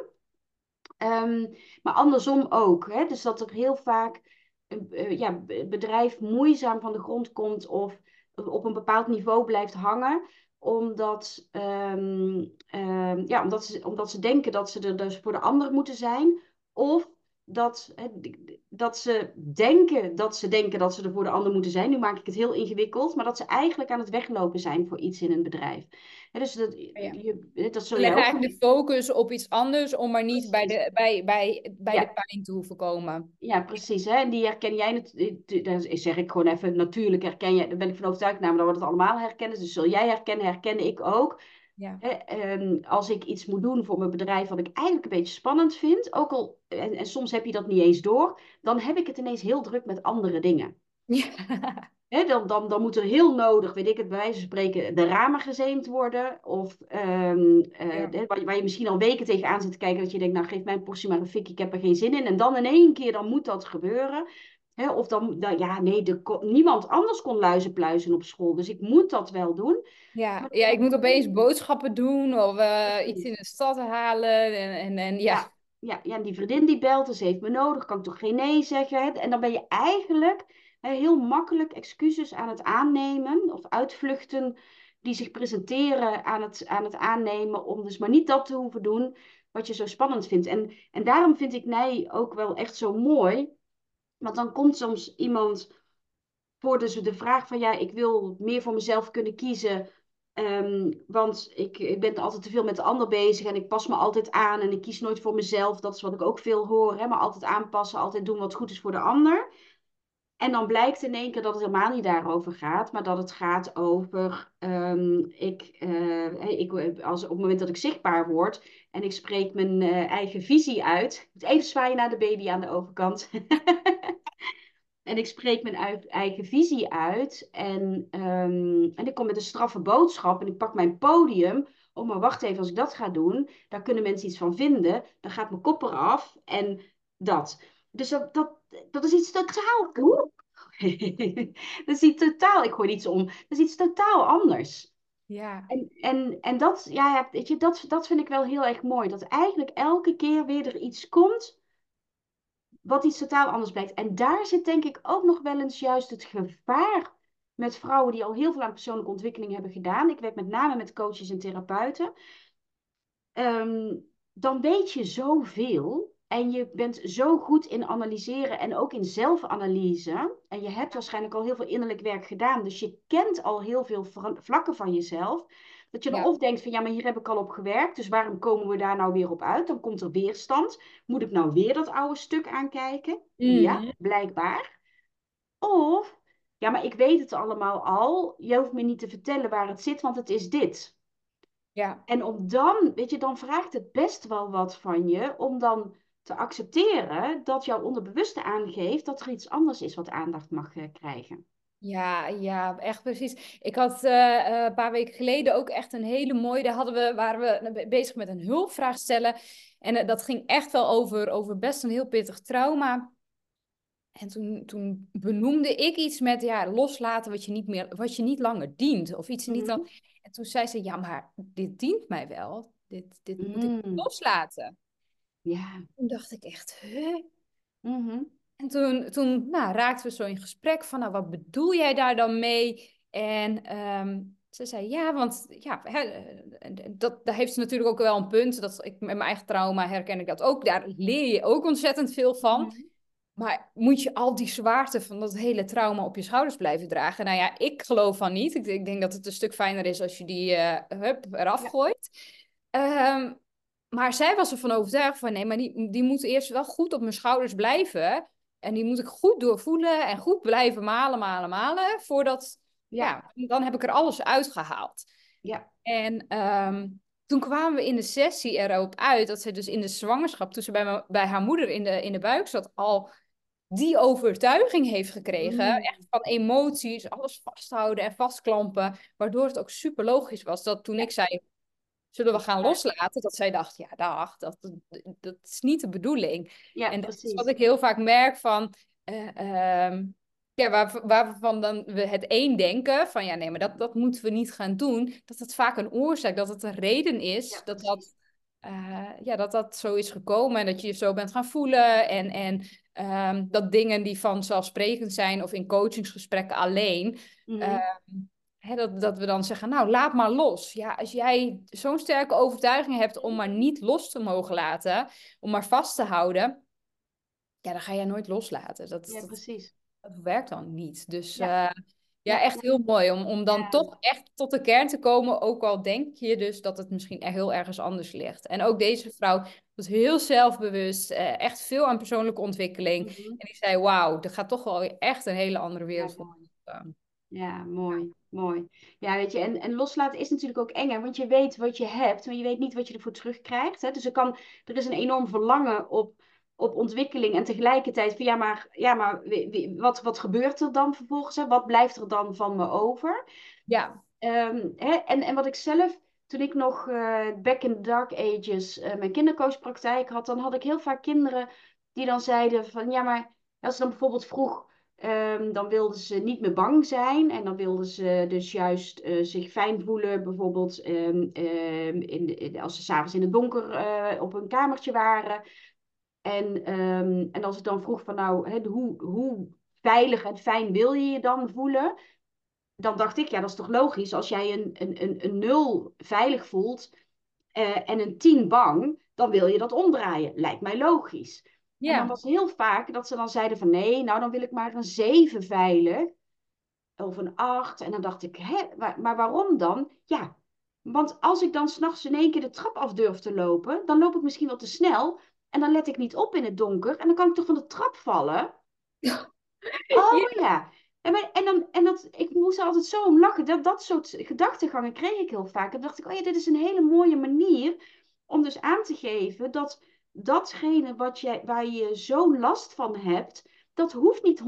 Um, maar andersom ook. Hè? Dus dat er heel vaak een uh, ja, bedrijf moeizaam van de grond komt of op een bepaald niveau blijft hangen omdat, um, um, ja, omdat, ze, omdat ze denken dat ze er dus voor de ander moeten zijn. Of dat, dat ze denken dat ze denken dat ze er voor de ander moeten zijn. Nu maak ik het heel ingewikkeld, maar dat ze eigenlijk aan het weglopen zijn voor iets in een bedrijf. dus dat, je, dat zul je ook... eigenlijk de focus op iets anders om maar niet bij de, bij, bij, bij de pijn te hoeven komen. Ja, precies. Hè? En die herken jij, dat zeg ik gewoon even, natuurlijk herken jij, daar ben ik van overtuigd, namelijk dat we het allemaal herkennen. Dus zul jij herkennen, herken ik ook. Ja. Hè, als ik iets moet doen voor mijn bedrijf wat ik eigenlijk een beetje spannend vind, ook al, en, en, soms heb je dat niet eens door, dan heb ik het ineens heel druk met andere dingen. Ja. Dan, dan, dan moet er heel nodig, weet ik het, bij wijze van spreken, de ramen gezeemd worden. Of um, uh, waar, waar, je misschien al weken tegenaan zit te kijken, dat je denkt, nou geef mijn portie maar een fik, ik heb er geen zin in. En dan in één keer, dan moet dat gebeuren. Of dan, dan, ja, nee, de, niemand anders kon luizenpluizen op school. Dus ik moet dat wel doen. Ja, ja ik moet opeens boodschappen doen of uh, iets in de stad halen. En, en, en ja. ja. Ja, ja, en die vriendin die belt, dus heeft me nodig, kan ik toch geen nee zeggen. En dan ben je eigenlijk heel makkelijk excuses aan het aannemen of uitvluchten die zich presenteren aan het, aan het aannemen om dus maar niet dat te hoeven doen. wat je zo spannend vindt. En, en daarom vind ik Nij ook wel echt zo mooi. Want dan komt soms iemand voor dus de vraag van ja, ik wil meer voor mezelf kunnen kiezen. Ehm, want ik, ik ben altijd te veel met de ander bezig en ik pas me altijd aan en ik kies nooit voor mezelf. Dat is wat ik ook veel hoor. Hè? Maar altijd aanpassen, altijd doen wat goed is voor de ander. En dan blijkt in één keer dat het helemaal niet daarover gaat, maar dat het gaat over, um, ik, uh, ik, als, op het moment dat ik zichtbaar word en ik spreek mijn uh, eigen visie uit, ik moet even zwaaien naar de baby aan de overkant. en ik spreek mijn eigen visie uit en, um, en ik kom met een straffe boodschap en ik pak mijn podium. Oh, maar wacht even, als ik dat ga doen, daar kunnen mensen iets van vinden. Dan gaat mijn kop eraf en dat. Dus dat, dat, dat is iets totaal. dat is iets totaal. Ik gooi iets om. Dat is iets totaal anders. Ja. En, en, en dat, ja, weet je, dat, dat vind ik wel heel erg mooi. Dat eigenlijk elke keer weer er iets komt. wat iets totaal anders blijkt. En daar zit denk ik ook nog wel eens juist het gevaar. met vrouwen die al heel veel aan persoonlijke ontwikkeling hebben gedaan. Ik werk met name met coaches en therapeuten. Ehm, dan weet je zoveel. En je bent zo goed in analyseren en ook in zelfanalyse. En je hebt waarschijnlijk al heel veel innerlijk werk gedaan. Dus je kent al heel veel vlakken van jezelf. Dat je dan of denkt van ja, maar hier heb ik al op gewerkt. Dus waarom komen we daar nou weer op uit? Dan komt er weerstand. Moet ik nou weer dat oude stuk aankijken? Ja, mhm. blijkbaar. Of ja, maar ik weet het allemaal al. Je hoeft me niet te vertellen waar het zit, want het is dit. Ja. En om dan, weet je, dan vraagt het best wel wat van je om dan te accepteren dat jouw onderbewuste aangeeft dat er iets anders is wat aandacht mag eh, krijgen. Ja, ja, echt precies. Ik had uh, een paar weken geleden ook echt een hele mooie. Daar hadden we, waren we bezig met een hulpvraag stellen. En dat ging echt wel over, over best een heel pittig trauma. En toen, toen benoemde ik iets met ja, loslaten wat je niet, meer, wat je niet langer dient. Of iets niet dan. Mhm. En toen zei ze: Ja, maar dit dient mij wel. Dit, dit moet ik mm. loslaten. Ja. Toen dacht ik echt, huh? Mhm. En toen, toen nou, raakten we zo in gesprek van, nou, wat bedoel jij daar dan mee? En um, ze zei, ja, want ja, hè, dat, daar heeft ze natuurlijk ook wel een punt. Dat ik, met mijn eigen trauma herken ik dat ook. Daar leer je ook ontzettend veel van. Mhm. Maar moet je al die zwaarte van dat hele trauma op je schouders blijven dragen? Nou ja, ik geloof van niet. Ik, ik denk dat het een stuk fijner is als je die uh, hup, eraf gooit. Um, maar zij was ervan overtuigd van nee, maar die, die moet eerst wel goed op mijn schouders blijven. En die moet ik goed doorvoelen en goed blijven malen, malen, malen. Voordat, ja, dan heb ik er alles uitgehaald. Ja. En ehm, toen kwamen we in de sessie erop uit dat ze dus in de zwangerschap, toen ze bij, bij haar moeder in de, in de buik zat, al die overtuiging heeft gekregen. Mm. Echt van emoties, alles vasthouden en vastklampen. Waardoor het ook super logisch was dat toen ik zei, zullen we gaan loslaten? Dat zij dacht, ja, dag, dat, dat is niet de bedoeling. Ja, en dat precies. is wat ik heel vaak merk van, uh, ja, waar, waarvan dan we het één denken, van ja, nee, maar dat, dat moeten we niet gaan doen. Dat het vaak een oorzaak, dat het een reden is dat dat, uh, ja, dat dat zo is gekomen en dat je je zo bent gaan voelen. En, en um, dat dingen die vanzelfsprekend zijn of in coachingsgesprekken alleen, mm -hmm dat, dat we dan zeggen, nou, laat maar los. Ja, als jij zo'n sterke overtuiging hebt om maar niet los te mogen laten, om maar vast te houden, ja, dan ga jij nooit loslaten. Dat, ja, precies. Dat, werkt dan niet. Dus ja, uh, ja echt heel mooi om, om dan toch echt tot de kern te komen, ook al denk je dus dat het misschien heel ergens anders ligt. En ook deze vrouw was heel zelfbewust, uh, echt veel aan persoonlijke ontwikkeling. Mhm. En die zei, wauw, er gaat toch wel echt een hele andere wereld voor ja, mooi, mooi. Ja, weet je, en, en loslaten is natuurlijk ook eng, want je weet wat je hebt, maar je weet niet wat je ervoor terugkrijgt. Hè? Dus er, kan, er is een enorm verlangen op, op ontwikkeling en tegelijkertijd van ja, maar, ja, maar wat, wat gebeurt er dan vervolgens? Hè? Wat blijft er dan van me over? Ja. Um, hè? En, en wat ik zelf, toen ik nog uh, back in the dark ages uh, mijn kindercoachpraktijk had, dan had ik heel vaak kinderen die dan zeiden van ja, maar als ze dan bijvoorbeeld vroeg Um, dan wilden ze niet meer bang zijn en dan wilden ze dus juist uh, zich fijn voelen, bijvoorbeeld um, um, in de, als ze s'avonds in het donker uh, op een kamertje waren. En, en als ik dan vroeg van nou, hoe, hoe veilig en fijn wil je je dan voelen? Dan dacht ik, ja, dat is toch logisch. Als jij een, een, een, nul veilig voelt uh, en een tien bang, dan wil je dat omdraaien. Lijkt mij logisch. En dan was heel vaak dat ze dan zeiden van nee, nou dan wil ik maar een 7 veilig. Of een 8. En dan dacht ik, hè, maar waarom dan? Ja, want als ik dan s'nachts in één keer de trap af durf te lopen, dan loop ik misschien wel te snel. En dan let ik niet op in het donker. En dan kan ik toch van de trap vallen? Oh ja. En, en, dan, en dat, ik moest er altijd zo om lachen. Dat, dat soort gedachtegangen kreeg ik heel vaak. En dan dacht ik, oh ja, dit is een hele mooie manier om dus aan te geven dat datgene wat jij, waar je zo last van hebt, dat hoeft niet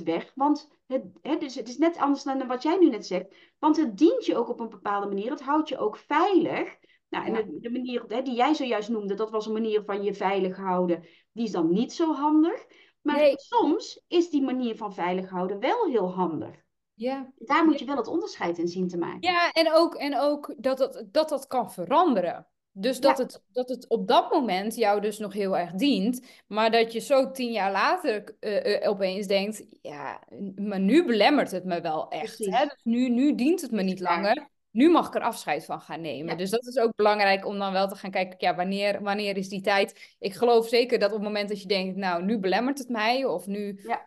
100% weg. Want het, het, is, het is net anders dan wat jij nu net zegt. Want het dient je ook op een bepaalde manier. Het houdt je ook veilig. Nou, en de, de, manier hè, die jij zojuist noemde, dat was een manier van je veilig houden. Die is dan niet zo handig. Maar soms is die manier van veilig houden wel heel handig. Ja. Daar moet je wel het onderscheid in zien te maken. Ja, en ook, en ook dat, dat, dat dat kan veranderen. Dus dat, het, dat het op dat moment jou dus nog heel erg dient, maar dat je zo tien jaar later uh, opeens denkt, ja, maar nu belemmert het me wel echt. Hè? Dus nu, nu dient het me niet langer. Nu mag ik er afscheid van gaan nemen. Dus dat is ook belangrijk om dan wel te gaan kijken, ja, wanneer, wanneer is die tijd? Ik geloof zeker dat op het moment dat je denkt, nou, nu belemmert het mij, of nu ja.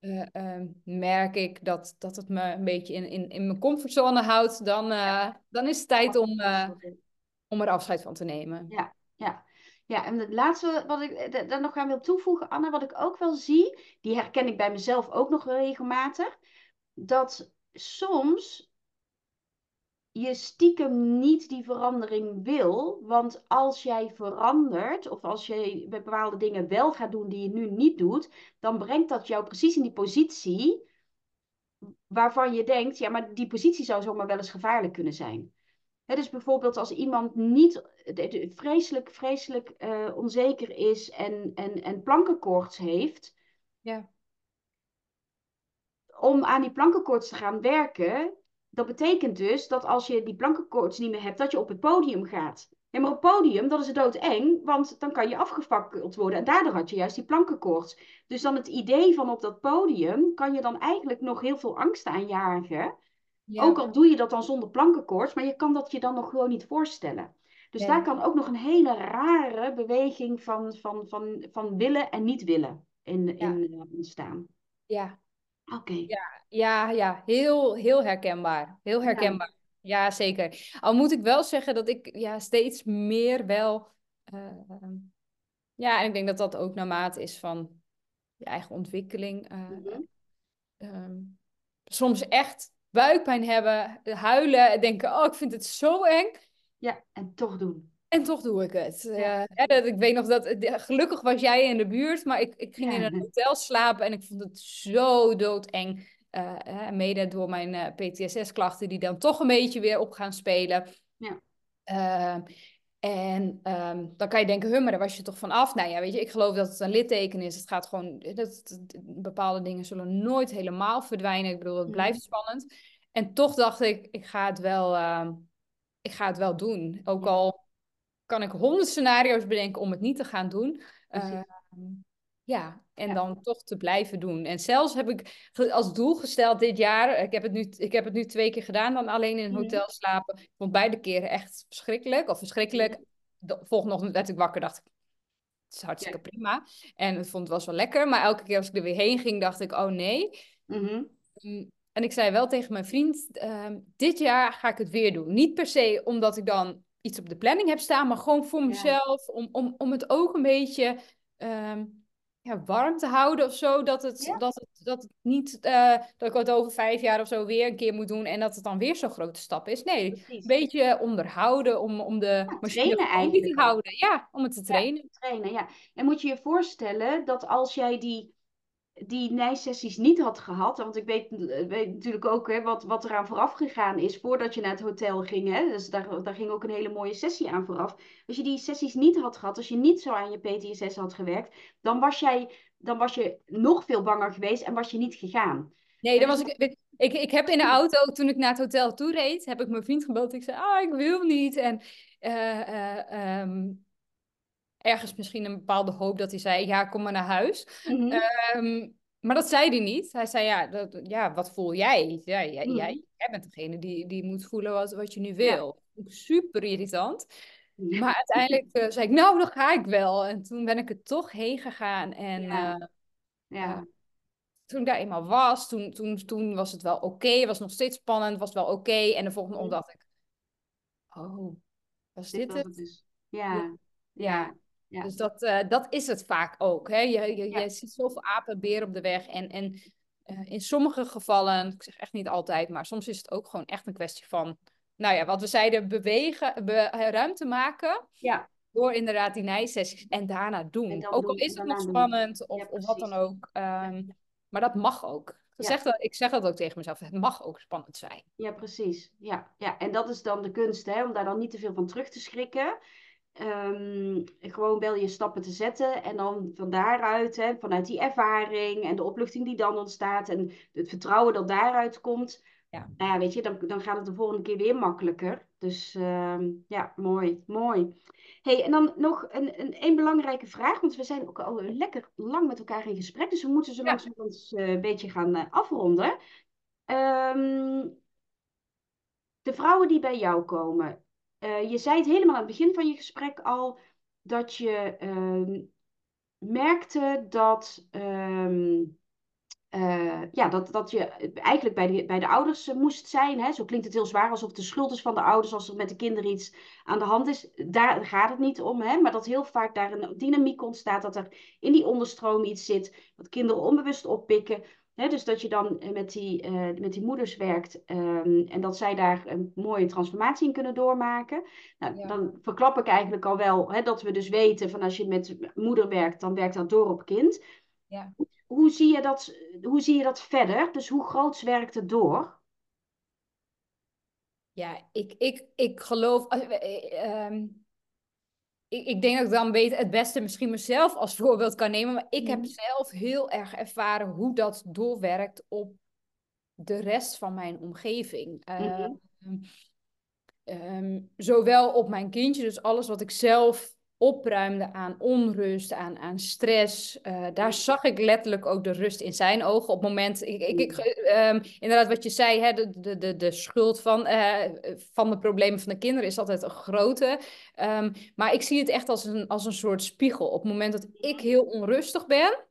Uh, uh, merk ik dat, dat het me een beetje in, in, in mijn comfortzone houdt, dan, uh, dan is het tijd om, om er afscheid van te nemen. Ja, ja. Ja, en het laatste wat ik daar nog aan wil toevoegen, Anne, wat ik ook wel zie, die herken ik bij mezelf ook nog regelmatig, dat soms je stiekem niet die verandering wil. Want als jij verandert, of als je bepaalde dingen wel gaat doen die je nu niet doet, dan brengt dat jou precies in die positie waarvan je denkt, ja, maar die positie zou zomaar wel eens gevaarlijk kunnen zijn dus bijvoorbeeld als iemand niet vreselijk, vreselijk uh, onzeker is en, en, en plankenkoorts heeft. Ja. Om aan die plankenkoorts te gaan werken, dat betekent dus dat als je die plankenkoorts niet meer hebt, dat je op het podium gaat. Ja, maar op het podium, dat is doodeng, want dan kan je afgefakkeld worden. En daardoor had je juist die plankenkoorts. Dus dan het idee van op dat podium kan je dan eigenlijk nog heel veel angst aanjagen. Ook al doe je dat dan zonder plankenkoorts, maar je kan dat je dan nog gewoon niet voorstellen. Dus daar kan ook nog een hele rare beweging van, van, van, van willen en niet willen in, in uh, ontstaan. Ja. Oké. Ja, ja, ja, heel, heel herkenbaar. Heel herkenbaar. Ja. zeker. Al moet ik wel zeggen dat ik ja, steeds meer wel. Uh, ja, en ik denk dat dat ook naarmate is van je eigen ontwikkeling. Uh, soms echt buikpijn hebben, huilen, denken, oh, ik vind het zo eng. Ja, en toch doen. En toch doe ik het. Ja. dat, ik weet nog dat, gelukkig was jij in de buurt, maar ik, ik ging in een hotel slapen en ik vond het zo doodeng. Uh, mede door mijn eh, PTSS-klachten die dan toch een beetje weer op gaan spelen. Ja. Uh, en um, dan kan je denken, huh, maar daar was je toch van af? Nou ja, weet je, ik geloof dat het een litteken is. Het gaat gewoon, dat, bepaalde dingen zullen nooit helemaal verdwijnen. Ik bedoel, het blijft spannend. En toch dacht ik, ik ga het wel, uh, ik ga het wel doen. Ook al kan ik honderd scenario's bedenken om het niet te gaan doen. Uh, ja, en dan toch te blijven doen. En zelfs heb ik als doel gesteld dit jaar, ik heb het nu, ik heb het nu twee keer gedaan, dan alleen in een mhm. hotel slapen. Ik vond beide keren echt verschrikkelijk. Of verschrikkelijk. De volgende ochtend werd ik wakker, dacht ik, het is hartstikke prima. En ik vond het was wel lekker. Maar elke keer als ik er weer heen ging, dacht ik, oh nee. Mhm. Mm, en ik zei wel tegen mijn vriend, ehm, dit jaar ga ik het weer doen. Niet per se omdat ik dan iets op de planning heb staan, maar gewoon voor mezelf. Om, om, om het ook een beetje... Ehm, ja, warm te houden of zo. Dat het, dat het, dat het niet, uh, dat ik het over vijf jaar of zo weer een keer moet doen en dat het dan weer zo'n grote stap is. Nee, een beetje onderhouden om, om de ja, machine te houden. Ja, om het te trainen. Ja, trainen, ja. En moet je je voorstellen dat als jij die die nijsessies niet had gehad, want ik weet, weet natuurlijk ook hè, wat, wat eraan vooraf gegaan is voordat je naar het hotel ging. Hè, dus daar, daar ging ook een hele mooie sessie aan vooraf. Als je die sessies niet had gehad, als je niet zo aan je PTSS had gewerkt, dan was, jij, dan was je nog veel banger geweest en was je niet gegaan. Nee, dan was ik, ik, ik heb in de auto, toen ik naar het hotel toe reed, heb ik mijn vriend gebeld. Ik zei, ah, ik wil niet. En uh, um, ergens misschien een bepaalde hoop dat hij zei, ja, kom maar naar huis. Mhm. Ehm, maar dat zei hij niet. Hij zei, ja, dat, ja wat voel jij? Ja, jij, mm jij, bent degene die, die moet voelen wat, wat je nu wil. Super irritant. Maar uiteindelijk uh, zei ik, nou, dan ga ik wel. En toen ben ik er toch heen gegaan. En ja. Uh, ja. toen ik daar eenmaal was, toen, toen, toen was het wel oké. Okay. Was nog steeds spannend, was wel oké. Okay. En de volgende mm. dacht ik, oh, was dit, dit het? het ja. ja. Ja. Dus dat, uh, dat is het vaak ook. Hè? Je, je, je ziet zoveel apen, beren op de weg. En, en uh, in sommige gevallen, ik zeg echt niet altijd, maar soms is het ook gewoon echt een kwestie van, nou ja, wat we zeiden, bewegen, be, ruimte maken. Ja. Door inderdaad die nijsessies en daarna doen. Ook al is het nog spannend of, of wat dan ook. Um, maar dat mag ook. Ik, zeg dat, ik zeg dat ook tegen mezelf. Het mag ook spannend zijn. Ja, precies. Ja, ja. En dat is dan de kunst, hè? om daar dan niet te veel van terug te schrikken. Um, gewoon wel je stappen te zetten. En dan van daaruit, hè, vanuit die ervaring en de opluchting die dan ontstaat en het vertrouwen dat daaruit komt. Ja. Nou ja, weet je, dan, dan gaat het de volgende keer weer makkelijker. Dus um, ja, mooi, mooi. hey, en dan nog een, een, een, belangrijke vraag, want we zijn ook al lekker lang met elkaar in gesprek. Dus we moeten zo langzamerhand uh, een beetje gaan uh, afronden. Um, de vrouwen die bij jou komen, uh, je zei het helemaal aan het begin van je gesprek al, dat je uh, merkte dat, um, uh, ja, dat, dat je eigenlijk bij de, bij de ouders moest zijn. Hè? Zo klinkt het heel zwaar, alsof de schuld is van de ouders als er met de kinderen iets aan de hand is. Daar gaat het niet om, hè? maar dat heel vaak daar een dynamiek ontstaat, dat er in die onderstroom iets zit, wat kinderen onbewust oppikken dus dat je dan eh, met die, uh, met die moeders werkt um, en dat zij daar een mooie transformatie in kunnen doormaken. Nou, Dan verklap ik eigenlijk al wel dat we dus weten van als je met moeder werkt, dan werkt dat door op kind. Ja. Hoe, zie je dat, hoe zie je dat verder? Dus hoe groot werkt het door? Ja, ik, ik, ik geloof. Uh, ik, ik denk dat ik dan beter het beste misschien mezelf als voorbeeld kan nemen. Maar ik heb mhm. zelf heel erg ervaren hoe dat doorwerkt op de rest van mijn omgeving. Mm zowel op mijn kindje, dus alles wat ik zelf opruimde aan onrust, aan, aan stress. Uh, daar zag ik letterlijk ook de rust in zijn ogen. Op het moment, ik, ik, ik um, inderdaad wat je zei, hè, de, de, de, schuld van, uh, van de problemen van de kinderen is altijd een grote. Um, maar ik zie het echt als een, als een soort spiegel. Op het moment dat ik heel onrustig ben,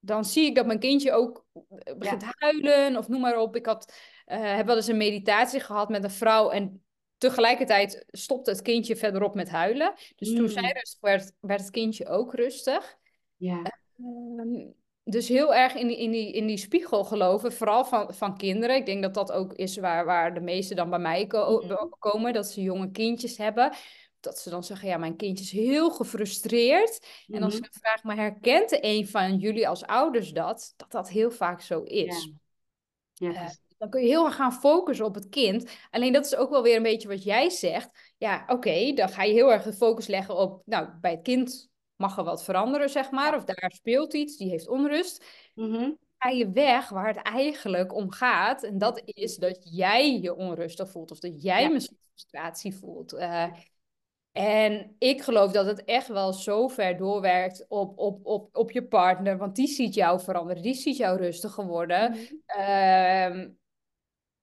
dan zie ik dat mijn kindje ook eh, begint ja. huilen of noem maar op. Ik had, uh, heb wel eens een meditatie gehad met een vrouw en Tegelijkertijd stopte het kindje verderop met huilen. Dus toen zij mm. rustig werd, werd het kindje ook rustig. Ja. Uh, dus heel erg in die, in, die, in die spiegel geloven, vooral van, van kinderen. Ik denk dat dat ook is waar, waar de meesten dan bij mij mm. komen, dat ze jonge kindjes hebben. Dat ze dan zeggen, ja, mijn kindje is heel gefrustreerd. En als mm-hmm. ik vraag, maar herkent een van jullie als ouders dat? Dat dat heel vaak zo is. Ja. ja. Dan kun je heel erg gaan focussen op het kind. Alleen dat is ook wel weer een beetje wat jij zegt. Ja, oké, dan ga je heel erg de focus leggen op, nou, bij het kind mag er wat veranderen, zeg maar. Of daar speelt iets, die heeft onrust. Mm Ga je weg waar het eigenlijk om gaat. En dat is dat jij je onrustig voelt. Of dat jij ja. misschien frustratie voelt. Uh, en ik geloof dat het echt wel zo ver doorwerkt op, op, op, op je partner. Want die ziet jou veranderen. Die ziet jou rustiger worden. Mm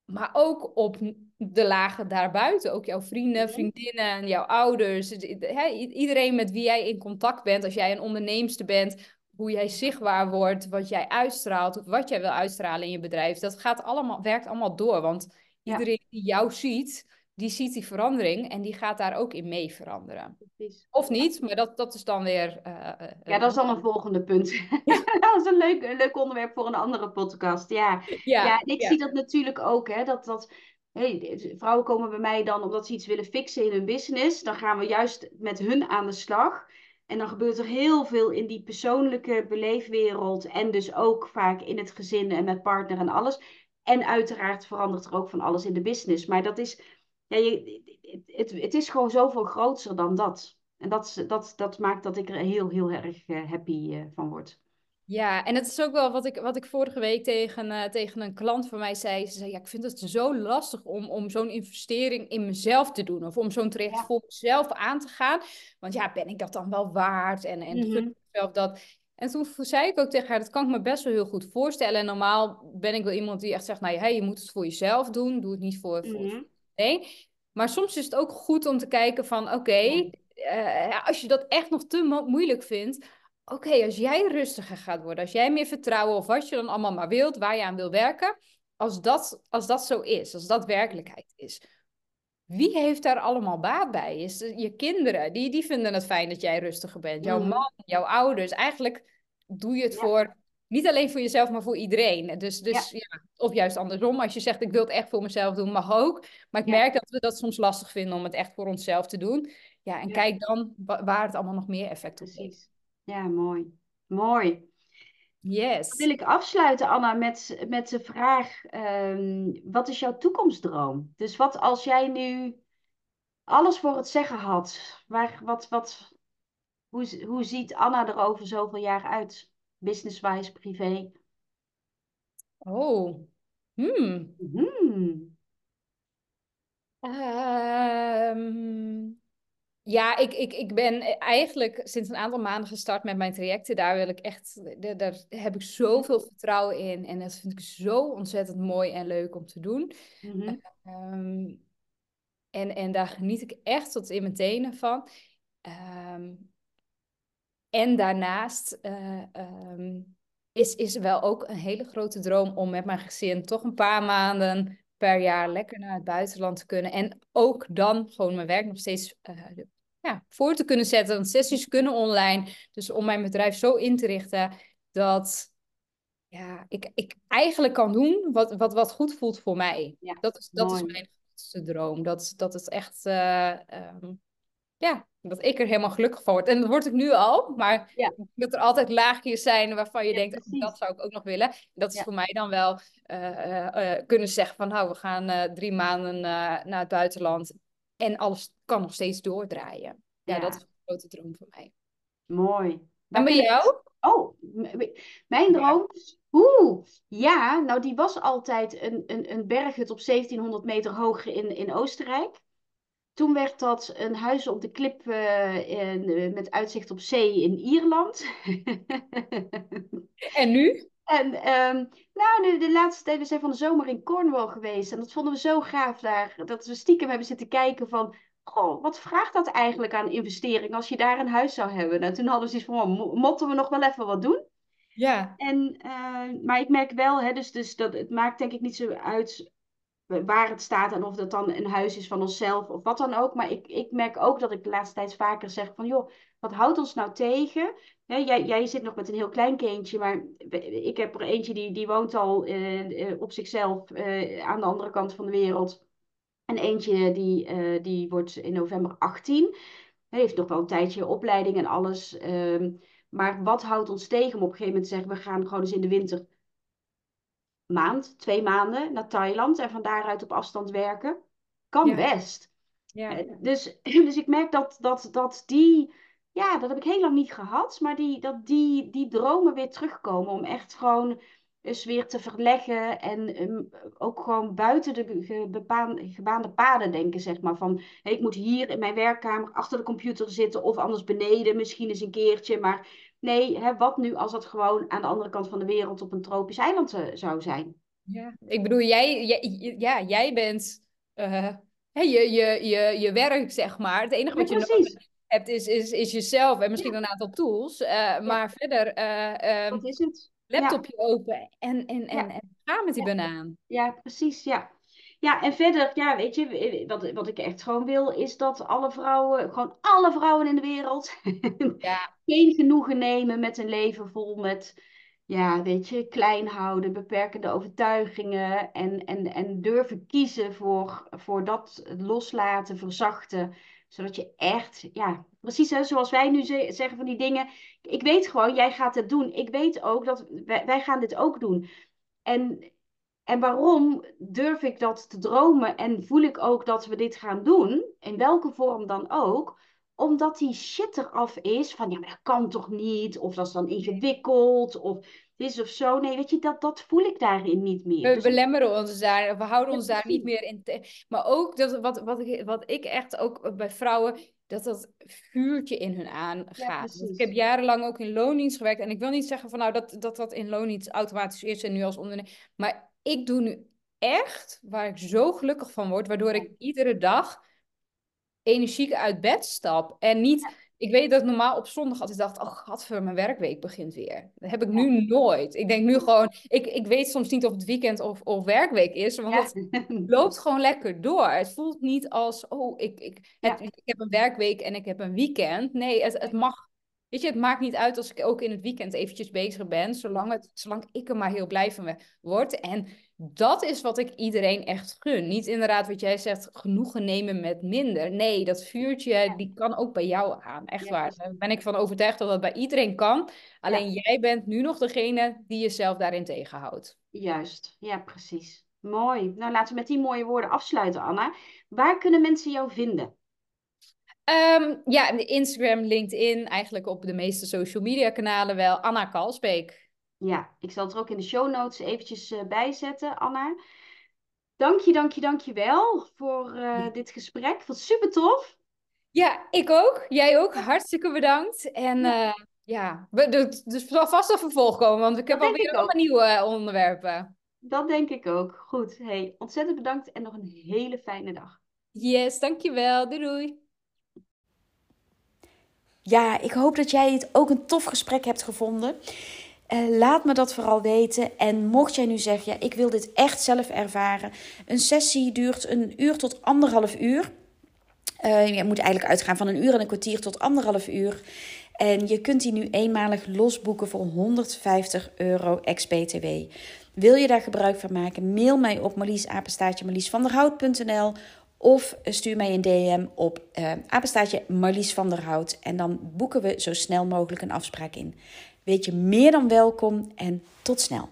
maar ook op de lagen daarbuiten. Ook jouw vrienden, vriendinnen, jouw ouders. iedereen met wie jij in contact bent. Als jij een onderneemster bent. Hoe jij zichtbaar wordt. Wat jij uitstraalt. Wat jij wil uitstralen in je bedrijf. Dat gaat allemaal, werkt allemaal door. Want iedereen die jou ziet die ziet die verandering en die gaat daar ook in mee veranderen. Precies. Of niet, maar dat, dat is dan weer. Uh, ja, dat is dan een volgende punt. dat is een leuk, een leuk onderwerp voor een andere podcast. Ja, ja, ja ik zie dat natuurlijk ook, hè, dat. dat Hey, vrouwen komen bij mij dan omdat ze iets willen fixen in hun business. Dan gaan we juist met hun aan de slag. En dan gebeurt er heel veel in die persoonlijke beleefwereld. En dus ook vaak in het gezin en met partner en alles. En uiteraard verandert er ook van alles in de business. Maar dat is ja, je, het, het is gewoon zoveel groter dan dat. En dat, dat, dat maakt dat ik er heel, heel erg uh, happy uh, van word. Ja, en het is ook wel wat ik, wat ik vorige week tegen, uh, tegen een klant van mij zei. Ze zei, ja, ik vind het zo lastig om, om zo'n investering in mezelf te doen. Of om zo'n traject ja. voor mezelf aan te gaan. Want ja, ben ik dat dan wel waard? En, en mm -hmm. mezelf dat... En toen zei ik ook tegen haar, dat kan ik me best wel heel goed voorstellen. En normaal ben ik wel iemand die echt zegt, nou ja, hey, je moet het voor jezelf doen. Doe het niet voor, voor, mm -hmm. Nee. Maar soms is het ook goed om te kijken van oké, uh, als je dat echt nog te moeilijk vindt, oké, als jij rustiger gaat worden, als jij meer vertrouwen of wat je dan allemaal maar wilt, waar je aan wil werken, als dat, als dat zo is, als dat werkelijkheid is, wie heeft daar allemaal baat bij? Is je kinderen, die, die vinden het fijn dat jij rustiger bent. Jouw mm. man, jouw ouders. Eigenlijk doe je het voor, niet alleen voor jezelf, maar voor iedereen. Dus, dus ja. of juist andersom. Als je zegt, ik wil het echt voor mezelf doen, mag ook. Maar ik merk dat we dat soms lastig vinden om het echt voor onszelf te doen. Ja, en kijk dan waar het allemaal nog meer effect op heeft. Ja, mooi. Mooi. Yes. Dan wil ik afsluiten, Anna, met, met de vraag: um, wat is jouw toekomstdroom? Dus wat als jij nu alles voor het zeggen had? Waar, wat, wat, hoe, hoe ziet Anna er over zoveel jaar uit? Business-wise, privé? Oh, hmm. hmm. Um, ja, ik, ik, ik ben eigenlijk sinds een aantal maanden gestart met mijn trajecten. Daar wil ik echt, daar, heb ik zoveel vertrouwen in. En dat vind ik zo ontzettend mooi en leuk om te doen. Mhm. Ehm, en, en daar geniet ik echt tot in mijn tenen van. Ehm, en daarnaast uh, um, is, is wel ook een hele grote droom om met mijn gezin toch een paar maanden per jaar lekker naar het buitenland te kunnen. En ook dan gewoon mijn werk nog steeds uh, ja, voor te kunnen zetten. Want sessies kunnen online. Dus om mijn bedrijf zo in te richten dat ja, ik, ik eigenlijk kan doen wat, wat, wat goed voelt voor mij. Ja, dat is, dat is mijn grootste droom. Dat, dat is echt, uh, um, ja, dat ik er helemaal gelukkig van word. En dat word ik nu al, maar ja. dat er altijd laagjes zijn waarvan je denkt, oh, dat zou ik ook nog willen. Dat is voor mij dan wel uh, uh, kunnen zeggen van, nou, we gaan drie maanden naar het buitenland en alles kan nog steeds doordraaien. Ja, dat is een grote droom voor mij. Mooi. En bij jou? Oh, mijn droom? Oeh, ja, nou die was altijd een, een, een berghut op 1700 meter hoog in, in Oostenrijk. Toen werd dat een huis op de klip uh, in, met uitzicht op zee in Ierland. en nu? En um, nou, de, de laatste tijd, we zijn van de zomer in Cornwall geweest. En dat vonden we zo gaaf daar. Dat we stiekem hebben zitten kijken van... Goh, wat vraagt dat eigenlijk aan investering als je daar een huis zou hebben? Nou, toen hadden we zoiets van, oh, motten we nog wel even wat doen? Ja. En, uh, maar ik merk wel, hè, dus, dus dat, het maakt denk ik niet zo uit waar het staat en of dat dan een huis is van onszelf of wat dan ook. Maar ik, ik merk ook dat ik de laatste tijd vaker zeg van joh, wat houdt ons nou tegen? jij, jij zit nog met een heel klein kindje, maar ik heb er eentje die, die woont al uh, op zichzelf uh, aan de andere kant van de wereld. En eentje die, die wordt in november 18. Hij heeft nog wel een tijdje opleiding en alles. Ehm, maar wat houdt ons tegen om op een gegeven moment te zeggen, we gaan gewoon eens in de winter maand, twee maanden naar Thailand en van daaruit op afstand werken. Kan best. Ja. Dus, dus ik merk dat, dat, dat die ja, dat heb ik heel lang niet gehad. Maar die, dat die, die dromen weer terugkomen. Om echt gewoon eens weer te verleggen. En um, ook gewoon buiten de gebaande paden denken, zeg maar. Van ik moet hier in mijn werkkamer achter de computer zitten. Of anders beneden misschien eens een keertje. Maar nee, hè, wat nu als dat gewoon aan de andere kant van de wereld op een tropisch eiland uh, zou zijn? Ja, ik bedoel, jij, jij, ja, jij bent. Uh, je, je, je, je werk, zeg maar. Het enige wat je nog hebt, is, is, is jezelf en misschien een aantal tools. Uh, maar verder, uh, um, is het? laptopje open en, en, en, en, ga met die banaan. Ja, precies, ja. Ja, en verder, ja, weet je, wat, wat ik echt gewoon wil, is dat alle vrouwen, gewoon alle vrouwen in de wereld, ja. geen genoegen nemen met een leven vol met, ja, weet je, klein houden, beperkende overtuigingen en, en, en durven kiezen voor, voor dat loslaten, verzachten zodat je echt, ja, precies zoals wij nu zeggen van die dingen. Ik weet gewoon, jij gaat het doen. Ik weet ook dat wij, wij gaan dit ook doen. En, en waarom durf ik dat te dromen en voel ik ook dat we dit gaan doen, in welke vorm dan ook? Omdat die shit eraf is van, ja, maar dat kan toch niet? Of dat is dan ingewikkeld? Of dit of zo. Nee, weet je, dat, dat voel ik daarin niet meer. We dus belemmeren ons daar, we houden ons daar niet meer in. Maar ook dat, wat, wat, ik, wat ik echt ook bij vrouwen, dat dat vuurtje in hun aangaat. ik heb jarenlang ook in loondienst gewerkt. En ik wil niet zeggen van nou dat dat, dat in loondienst automatisch is en nu als ondernemer. Maar ik doe nu echt waar ik zo gelukkig van word, waardoor ik iedere dag energiek uit bed stap. En niet, ik weet dat ik normaal op zondag altijd dacht, oh gadver, mijn werkweek begint weer. Dat heb ik nu nooit. Ik denk nu gewoon, ik, ik weet soms niet of het weekend of, of werkweek is, want het loopt gewoon lekker door. Het voelt niet als, oh, ik, ik, het, ik heb een werkweek en ik heb een weekend. Nee, het, het mag Weet je, het maakt niet uit als ik ook in het weekend eventjes bezig ben, zolang, het, zolang ik er maar heel blij van word. En dat is wat ik iedereen echt gun. Niet inderdaad wat jij zegt, genoegen nemen met minder. Nee, dat vuurtje, die kan ook bij jou aan. Echt waar. Daar ben ik van overtuigd dat dat bij iedereen kan. Alleen jij bent nu nog degene die jezelf daarin tegenhoudt. Juist, ja, precies. Mooi. Nou, laten we met die mooie woorden afsluiten, Anna. Waar kunnen mensen jou vinden? Um, ja, Instagram, LinkedIn, eigenlijk op de meeste social media kanalen wel. Anna Kalsbeek. Ja, ik zal het er ook in de show notes eventjes uh, bij zetten, Anna. Dank je, dank je, dank je wel voor uh, dit gesprek. Vond super tof. Ja, ik ook. Jij ook. Hartstikke bedankt. En ja, uh, ja dus zal vast een vervolg komen, want ik heb dat alweer allemaal nieuwe onderwerpen. Dat denk ik ook. Goed. Hey, ontzettend bedankt en nog een hele fijne dag. Yes, dankjewel. Doei doei. Ja, ik hoop dat jij het ook een tof gesprek hebt gevonden. Uh, laat me dat vooral weten. En mocht jij nu zeggen, ja, ik wil dit echt zelf ervaren. Een sessie duurt een uur tot anderhalf uur. Uh, je moet eigenlijk uitgaan van een uur en een kwartier tot anderhalf uur. En je kunt die nu eenmalig losboeken voor 150 euro ex-BTW. Wil je daar gebruik van maken? Mail mij op marliesapenstaatje of stuur mij een DM op uh, apenstaatje Marlies van der Hout. En dan boeken we zo snel mogelijk een afspraak in. Weet je meer dan welkom en tot snel.